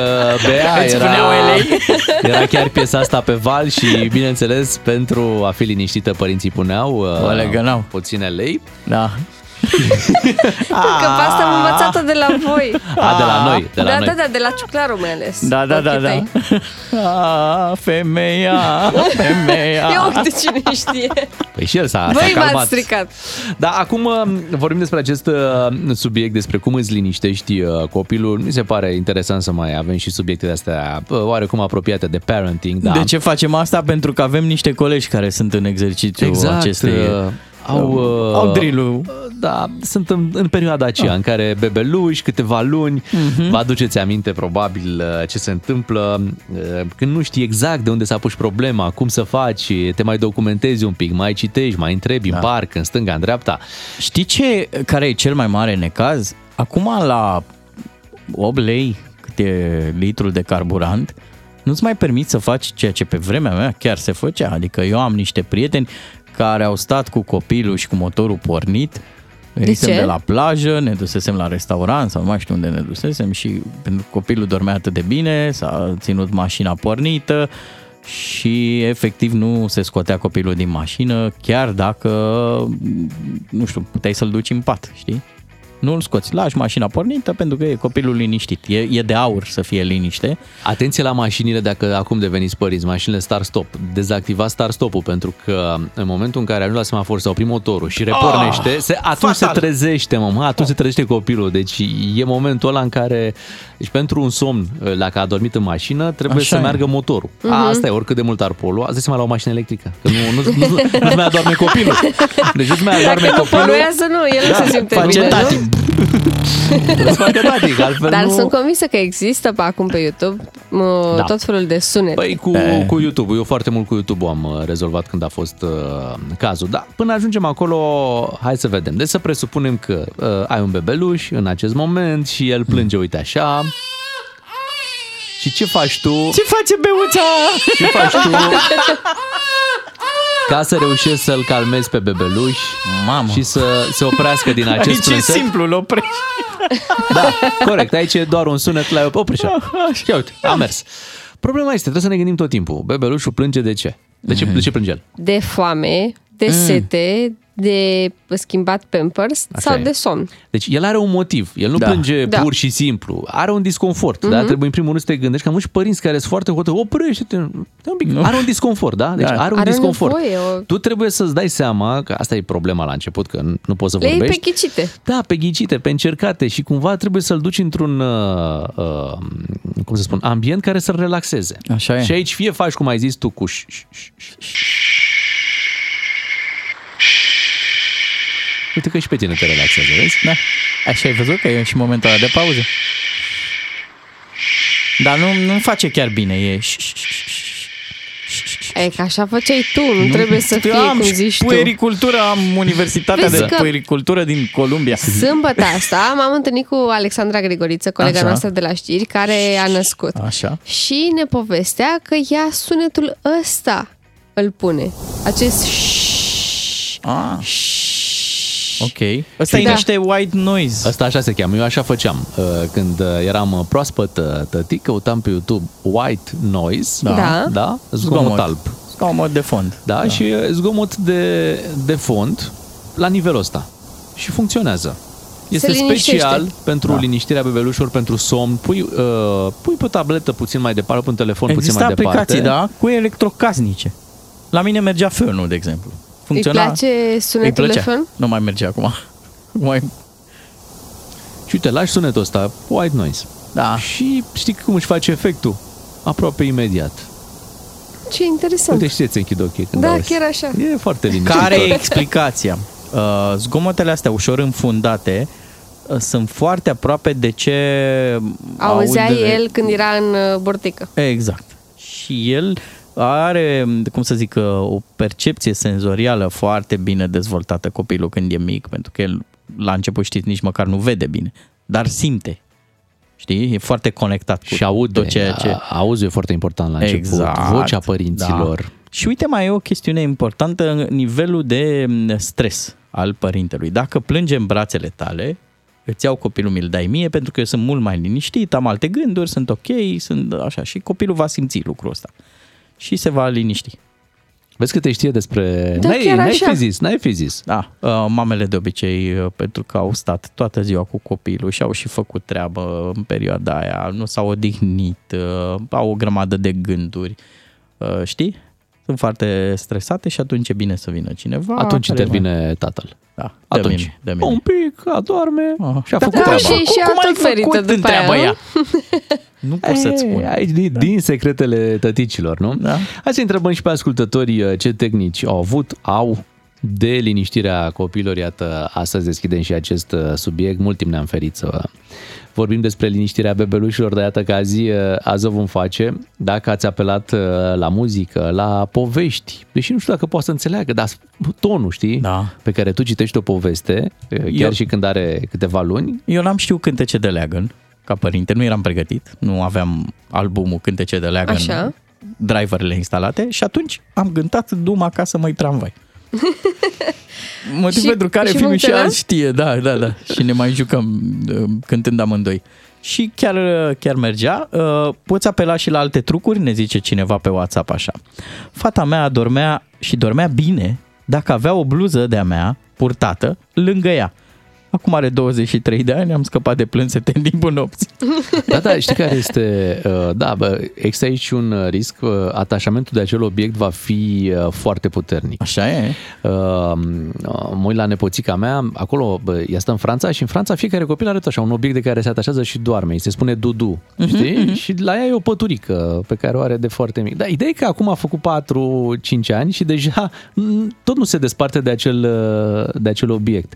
Bea Îți era, spuneau elei. era chiar piesa asta pe val și, bineînțeles, pentru a fi liniștită, părinții puneau uh, O legănau. puține lei. Da. Că pe asta am învățat-o de la voi. A, de la noi, de la da, noi. da, da, de la ciuclarul mai ales. Da, da, da, Ochii da. tăi. A, femeia, femeia. Eu de cine știe. Păi și el s-a, s-a Voi calmat. v-ați stricat. Da, acum uh, vorbim despre acest uh, subiect, despre cum îți liniștești uh, copilul. Mi se pare interesant să mai avem și subiecte de astea uh, oarecum apropiate de parenting. Da. De ce facem asta? Pentru că avem niște colegi care sunt în exercițiu Exact, acestei... uh, au, uh, au drill Da, sunt în, în perioada aceea Ah. în care bebeluși, câteva luni, Mhm. vă aduceți aminte probabil uh, ce se întâmplă uh, când nu știi exact de unde s-a pus problema, cum să faci, te mai documentezi un pic, mai citești, mai întrebi Da. în parc, în stânga, în dreapta. Știi ce, care e cel mai mare necaz? Acum la 8 lei cât e litrul de carburant, nu-ți mai permiți să faci ceea ce pe vremea mea chiar se făcea. Adică eu am niște prieteni care au stat cu copilul și cu motorul pornit, Venisem ce? de la plajă, ne dusesem la restaurant sau nu mai știu unde ne dusesem și pentru că copilul dormea atât de bine, s-a ținut mașina pornită și efectiv nu se scotea copilul din mașină, chiar dacă, nu știu, puteai să-l duci în pat, știi? Nu îl scoți, lași mașina pornită pentru că e copilul liniștit. E, e de aur să fie liniște. Atenție la mașinile dacă acum deveniți părinți, mașinile start-stop. Dezactivați start-stop-ul pentru că în momentul în care ajungi la semafor sau opri motorul și repornește, Ah, se, atunci fatal. se trezește, mă, atunci se trezește copilul. Deci e momentul ăla în care, deci pentru un somn, dacă a dormit în mașină, trebuie Așa să e. meargă motorul. Mhm. Asta e, oricât de mult ar polua, asta se mai la o mașină electrică. Că nu, nu, nu, nu, nu mai adorme copilul. Deci nu mai adorme Dacă nu copilul. poluează, nu, el nu se simte face bine, tati. Nu? Trebuie să facă tatic, altfel Dar nu... sunt convinsă că există pe acum pe YouTube mă, Da. tot felul de sunete. Păi cu, Eh. cu YouTube, eu foarte mult cu YouTube am uh, rezolvat când a fost uh, cazul. Da, până ajungem acolo, hai să vedem. Deci să presupunem că uh, ai un bebeluș în acest moment și el plânge, uite așa. Și ce faci tu? Ce face beuța? Ce faci tu? Ca să reușești să-l calmezi pe bebeluș Mamă. și să se oprească din acest Aici e plânset. simplu, îl oprești. Da, corect. Aici e doar un sunet, l-ai oprește. Și uite, a mers. Problema este, trebuie să ne gândim tot timpul. Bebelușul plânge de ce? De ce, de ce plânge el? De foame, de Mm. sete, de schimbat pampers Așa sau e. de somn. Deci el are un motiv. El nu Da. plânge Da. pur și simplu. Are un disconfort. Mhm. Da? Trebuie în primul rând să te gândești că am mulți părinți care sunt foarte hotărâți. Oprește-te. Stai un pic. Are un disconfort, da? Deci Da. are un Are disconfort. nevoie, o- Tu trebuie să-ți dai seama că asta e problema la început, că nu- nu poți să Le iei pe vorbești. ghicite. Da, pe ghicite, pe încercate și cumva trebuie să-l duci într-un, uh, uh, cum să spun, ambient care să-l relaxeze. Așa e. Și aici fie faci cum ai zis tu cu ș, ș, ș, ș. Uite că și pe tine te relaxează, vezi? Da. Așa ai văzut că e și momentul ăla de pauză. Dar nu, nu face chiar bine, e... E, că așa făceai tu, nu, trebuie să fie am cum și zici tu. puericultură, am Universitatea Vezi de că- Puericultură din Columbia. Sâmbătă asta m-am întâlnit cu Alexandra Grigoriță, colega Așa. noastră de la știri, care a născut. Așa. Și ne povestea că ea sunetul ăsta îl pune. Acest Ah. Ok. Ăsta e Da. niște white noise. Asta așa se cheamă, eu așa făceam. Uh, Când uh, eram uh, proaspăt uh, tătic, căutam pe YouTube white noise, Da. Da. da? Zgomot, Zgomot. alb. Zgomot de fond. Da, da, și uh, zgomot de, de fond la nivelul ăsta. Și funcționează. Este liniștește. special pentru Da. liniștirea bebelușilor, pentru somn. Pui, uh, pui pe o tabletă puțin mai departe, pe un telefon Există puțin mai aplicații, departe. da, cu electrocasnice. La mine mergea fönul, de exemplu. Îi place sunetul Îi de plăcea. fân? Nu mai merge acum. Mai... Și uite, lași sunetul ăsta, white noise. Da. Și știi cum își face efectul? Aproape imediat. Ce interesant. Uite, știți, ți închid ochii când Da, auzi. chiar așa. E foarte liniștit. Care e explicația? Uh, zgomotele astea ușor înfundate uh, sunt foarte aproape de ce Auzea aud- el când era în uh, bortică. Exact. Și el are, cum să zic, uh, o percepție senzorială foarte bine dezvoltată copilul când e mic, pentru că el la început știți nici măcar nu vede bine, dar simte. Știi? E foarte conectat cu Și aude, tot ceea ce... a- auzul e foarte important la început. Exact. Vocea părinților. Da. Și uite, mai e o chestiune importantă, nivelul de m, stres al părintelui. Dacă plânge în brațele tale, îți iau copilul, mi-l dai mie, pentru că eu sunt mult mai liniștit, am alte gânduri, sunt ok, sunt așa. Și copilul va simți lucrul ăsta. Și se va liniști. Vezi că te știe despre... Da, n-ai, chiar n-ai așa. fi zis, n-ai fi zis. Da, uh, mamele de obicei, uh, pentru că au stat toată ziua cu copilul și au și făcut treabă în perioada aia, nu s-au odihnit, uh, au o grămadă de gânduri, uh, știi? Sunt foarte stresate și atunci e bine să vină cineva. Atunci care intervine tatăl. Da, de Atunci. mine, de mine. Un pic, adorme Aha. și a Da, făcut Da, treaba. și, și Cum ea ai tot ferită făcut, după aia, întreabă nu? ea. Nu pot să-ți spun. E, Aici, din, din secretele tăticilor, nu? Da. Hai să întrebăm și pe ascultători uh, ce tehnici au avut, au de liniștirea copiilor. Iată, astăzi deschidem și acest uh, subiect. Mult timp ne-am ferit să vorbim despre liniștirea bebelușilor, dar iată că azi, uh, azi o vom face. Dacă ați apelat uh, la muzică, la povești, deși nu știu dacă poate să înțeleagă, dar tonul, știi, Da. pe care tu citești o poveste, uh, chiar Eu- și când are câteva luni, Eu n-am știut cântece de leagăn ca părinte, nu eram pregătit, nu aveam albumul cântece de leagăn, Așa. driverele instalate și atunci am gântat dum acasă măi tramvai. Motiv Și- pentru care și fiul și funcționa? azi știe, da, da, da. Și ne mai jucăm uh, cântând amândoi. Și chiar, uh, chiar mergea. Uh, Poți apela și la alte trucuri, ne zice cineva pe WhatsApp așa. Fata mea dormea și dormea bine dacă avea o bluză de-a mea purtată lângă ea. Acum are 23 de ani, am scăpat de plânsete în timpul nopții. Da, da, știi care este? uh, Da, bă, există aici un uh, risc. uh, Atașamentul de acel obiect va fi uh, foarte puternic. Așa e. Uh, Mă uit la nepoțica mea, acolo, bă, ea stă în Franța și în Franța fiecare copil are tot așa un obiect de care se atașează și doarme. Îi se spune dudu, știi? Și la ea e o păturică pe care o are de foarte mic. Da, ideea e că acum a făcut 4-5 ani și deja mm, tot nu se desparte de acel, uh, de acel obiect.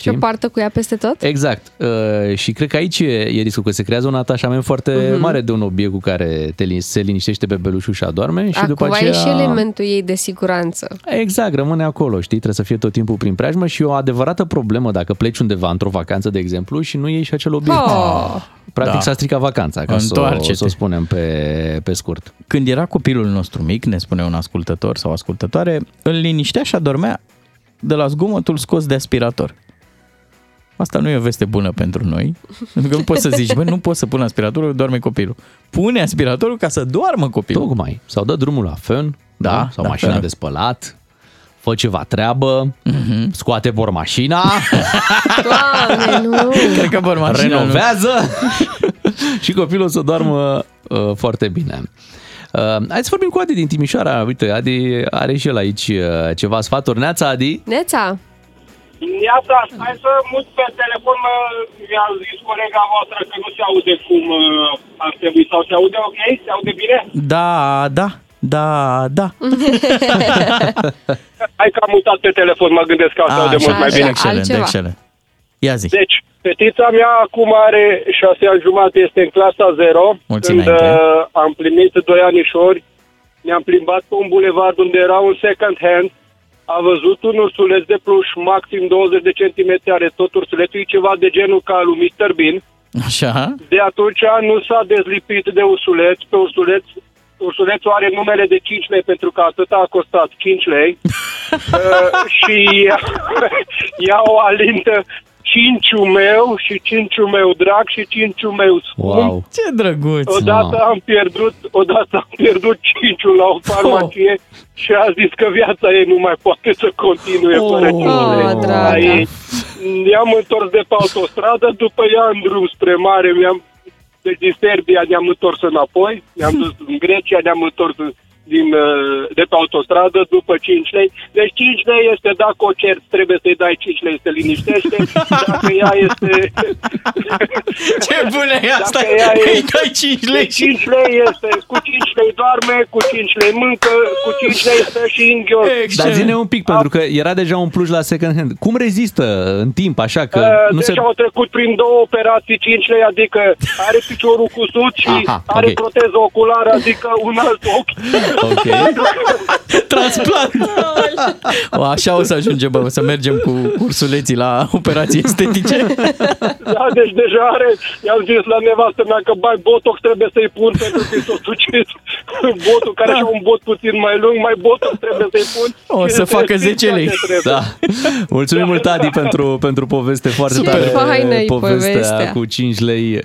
Și o poartă cu ea peste tot? Exact. Uh, și cred că aici e, e riscul, că se creează un atașament foarte Mhm. mare de un obiect cu care te, lin- se liniștește bebelușul și adorme și Acum după e aceea... și elementul ei de siguranță. Exact, rămâne acolo, știi? Trebuie să fie tot timpul prin preajmă și e o adevărată problemă dacă pleci undeva într-o vacanță, de exemplu, și nu ieși și acel obiect. Oh. Practic Da. s-a stricat vacanța, ca să o, Întoarce-te. să o spunem pe, pe scurt. Când era copilul nostru mic, ne spune un ascultător sau ascultătoare, îl liniștea și adormea de la zgomotul scos de aspirator. Asta nu e o veste bună pentru noi, pentru că nu poți să zici, bă, nu poți să pun aspiratorul, doarme copilul. Pune aspiratorul ca să doarmă copilul. Tocmai. Sau dă drumul la fân, Da, sau da, mașina fără. de spălat, fă ceva treabă, Mhm. scoate bormașina, Doamne, nu! Cred că bormașina nu- renovează și copilul o să doarmă uh, foarte bine. Uh, hai să vorbim cu Adi din Timișoara. Uite, Adi are și el aici uh, ceva sfaturi. Neața, Adi? Neța, Iată, stai să mut pe telefon, mă, mi-a zis colega voastră că nu se aude cum uh, ar trebui, sau se aude ok? Se aude bine? Da, da, da, da. Hai că am mutat pe telefon, mă gândesc că se aude mult mai bine. excelent, excelent. Ia zi. Deci, fetița mea acum are șase ani jumate, este în clasa 0. Mulți Când înainte. uh, am plinit doi anișori, ne-am plimbat pe un bulevard unde era un second hand, a văzut un ursuleț de pluș maxim 20 de centimetri, are tot ursulețul, e ceva de genul ca lui Mr. Bean. Așa? De atunci nu s-a dezlipit de ursuleț. Pe ursuleț, ursulețul are numele de 5 lei pentru că atât a costat 5 lei. uh, și ea, ea o alintă cinciul meu și cinciul meu drag și cinciul meu scump. Wow. Ce drăguț! Odată am pierdut, odată am pierdut cinciul la o farmacie și a zis că viața ei nu mai poate să continue fără Oh, cinci lei. draga. La ei. Ne-am întors de pe autostradă, după ea în drum spre mare, mi-am, deci din Serbia ne-am întors înapoi, ne-am dus în Grecia, ne-am întors din, uh, de pe autostradă după 5 lei. Deci 5 lei este dacă o cert, trebuie să-i dai 5 lei să te liniștește. Dacă ea este... Ce bună e asta! Dacă ea e- Îi dai 5 lei Deci 5 lei este, cu 5 lei doarme, cu 5 lei mâncă, cu 5 lei stă și în ghios. Dar zine un pic, pentru că era deja un pluș la second hand. Cum rezistă în timp, așa că Uh, nu deci se... au trecut prin două operații 5 lei, adică are piciorul cusut și Aha, are ok. proteză oculară, adică un alt ochi. Ok. Transplant! O, așa o să ajungem, bă, o să mergem cu ursuleții la operații estetice. Da, deci deja are, i-am zis la nevastă mea că bai botox trebuie să-i pun pentru că s-o sucit botul care și un bot puțin mai lung, mai botox trebuie să-i pun. O Și să se facă simte 10 lei. ce trebuie. Da. Mulțumim mult, Adi, pentru, pentru poveste foarte Ce tare. faină-i povestea povestea. cu 5 lei.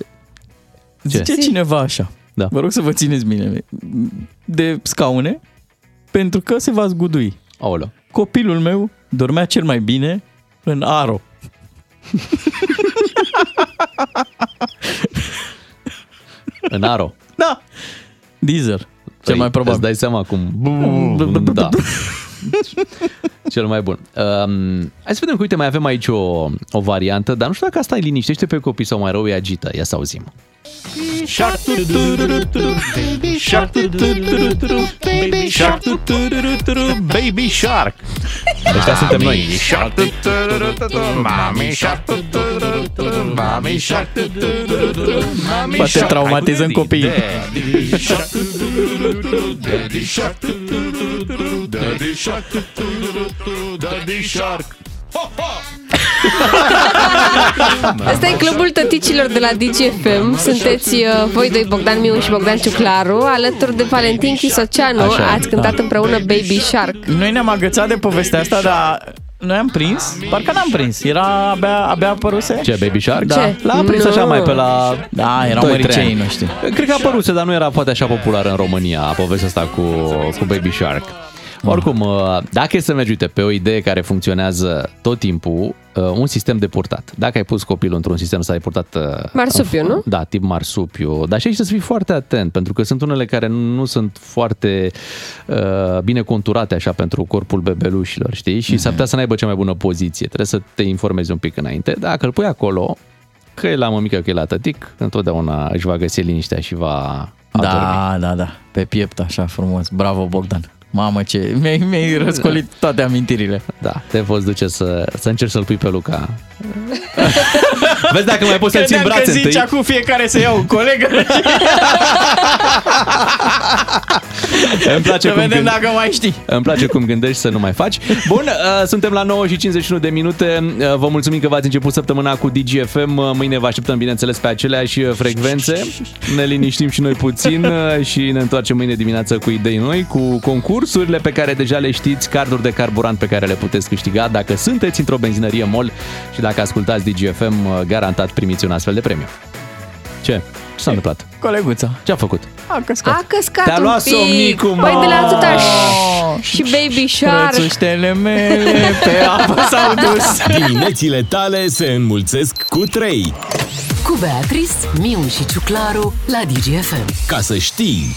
Zice cineva așa. Da. Vă rog să vă țineți bine de scaune pentru că se va zgudui. Aoleu. Copilul meu dormea cel mai bine în aro. În aro. Da. Diesel. Cel Păi, mai probabil. Îți dai seama cum... Da. Cel mai bun. Um, hai să vedem că, uite, mai avem aici o, o variantă, dar nu știu dacă asta îi liniștește pe copii sau mai rău îi agită. Ia să auzim. Shark Baby Shark Baby Shark Baby Shark Ăștia suntem noi. Shark Mami Shark Mami Shark Mami Poate Shark. traumatizăm copiii. Daddy Shark Daddy Shark Daddy Shark Daddy Shark Asta e clubul tăticilor de la DGFM. Sunteți uh, voi doi, Bogdan Miu și Bogdan Ciuclaru, alături de Valentin Chisoceanu. Așa, Ați cântat da. împreună Baby Shark. Noi ne-am agățat de povestea asta, dar noi am prins, parcă n-am prins, era abia, abia apăruse. Ce, Baby Shark? Da. Ce? L-a prins Nu. așa mai pe la... Da, erau 2-3 măricei ani. noștri. Cred că a apăruse, dar nu era poate așa populară în România povestea asta cu, cu Baby Shark. Oricum, uh, dacă e să mergi, uite, pe o idee care funcționează tot timpul, uh, un sistem de purtat. Dacă ai pus copilul într-un sistem să ai purtat... uh, Marsupiu, nu? Da, tip marsupiu. Dar și aici să fii foarte atent, pentru că sunt unele care nu sunt foarte uh, bine conturate așa pentru corpul bebelușilor, știi? Și s-ar putea să n-aibă cea mai bună poziție. Trebuie să te informezi un pic înainte. Dacă îl pui acolo, că e la mămică, că e la tătic, întotdeauna își va găsi liniștea și va adormi. Da, da, da, pe piept așa frumos. Bravo, Bogdan. Mamă, ce mi-ai, mi-ai răscolit toate amintirile. Da, te poți duce să, să încerci să-l pui pe Luca Vezi dacă mai poți să-l ții în Credeam că brațe zici întâi. acum fiecare să ia un coleg. Îmi place Să cum vedem gând- dacă mai știi. Îmi place cum gândești să nu mai faci. Bun, uh, suntem la 9 și 51 de minute. Uh, Vă mulțumim că v-ați început săptămâna cu DGFM. Uh, Mâine vă așteptăm, bineînțeles, pe aceleași uh, frecvențe. Ne liniștim și noi puțin uh, și ne întoarcem mâine dimineață cu idei noi, cu concursurile pe care deja le știți, carduri de carburant pe care le puteți câștiga dacă sunteți într-o benzinărie MOL și dacă ascultați DGFM, uh, garantat primiți un astfel de premiu. Ce? Ce s-a întâmplat? Coleguța. Ce a făcut? A căscat. A căscat Te-a un luat pic. somnicul, mă. Păi de la atâta și, și Baby Shark. Rățuștele mele pe apă s-au dus. Diminețile tale se înmulțesc cu 3. Cu Beatrice, Miu și Ciuclaru la DGFM. Ca să știi...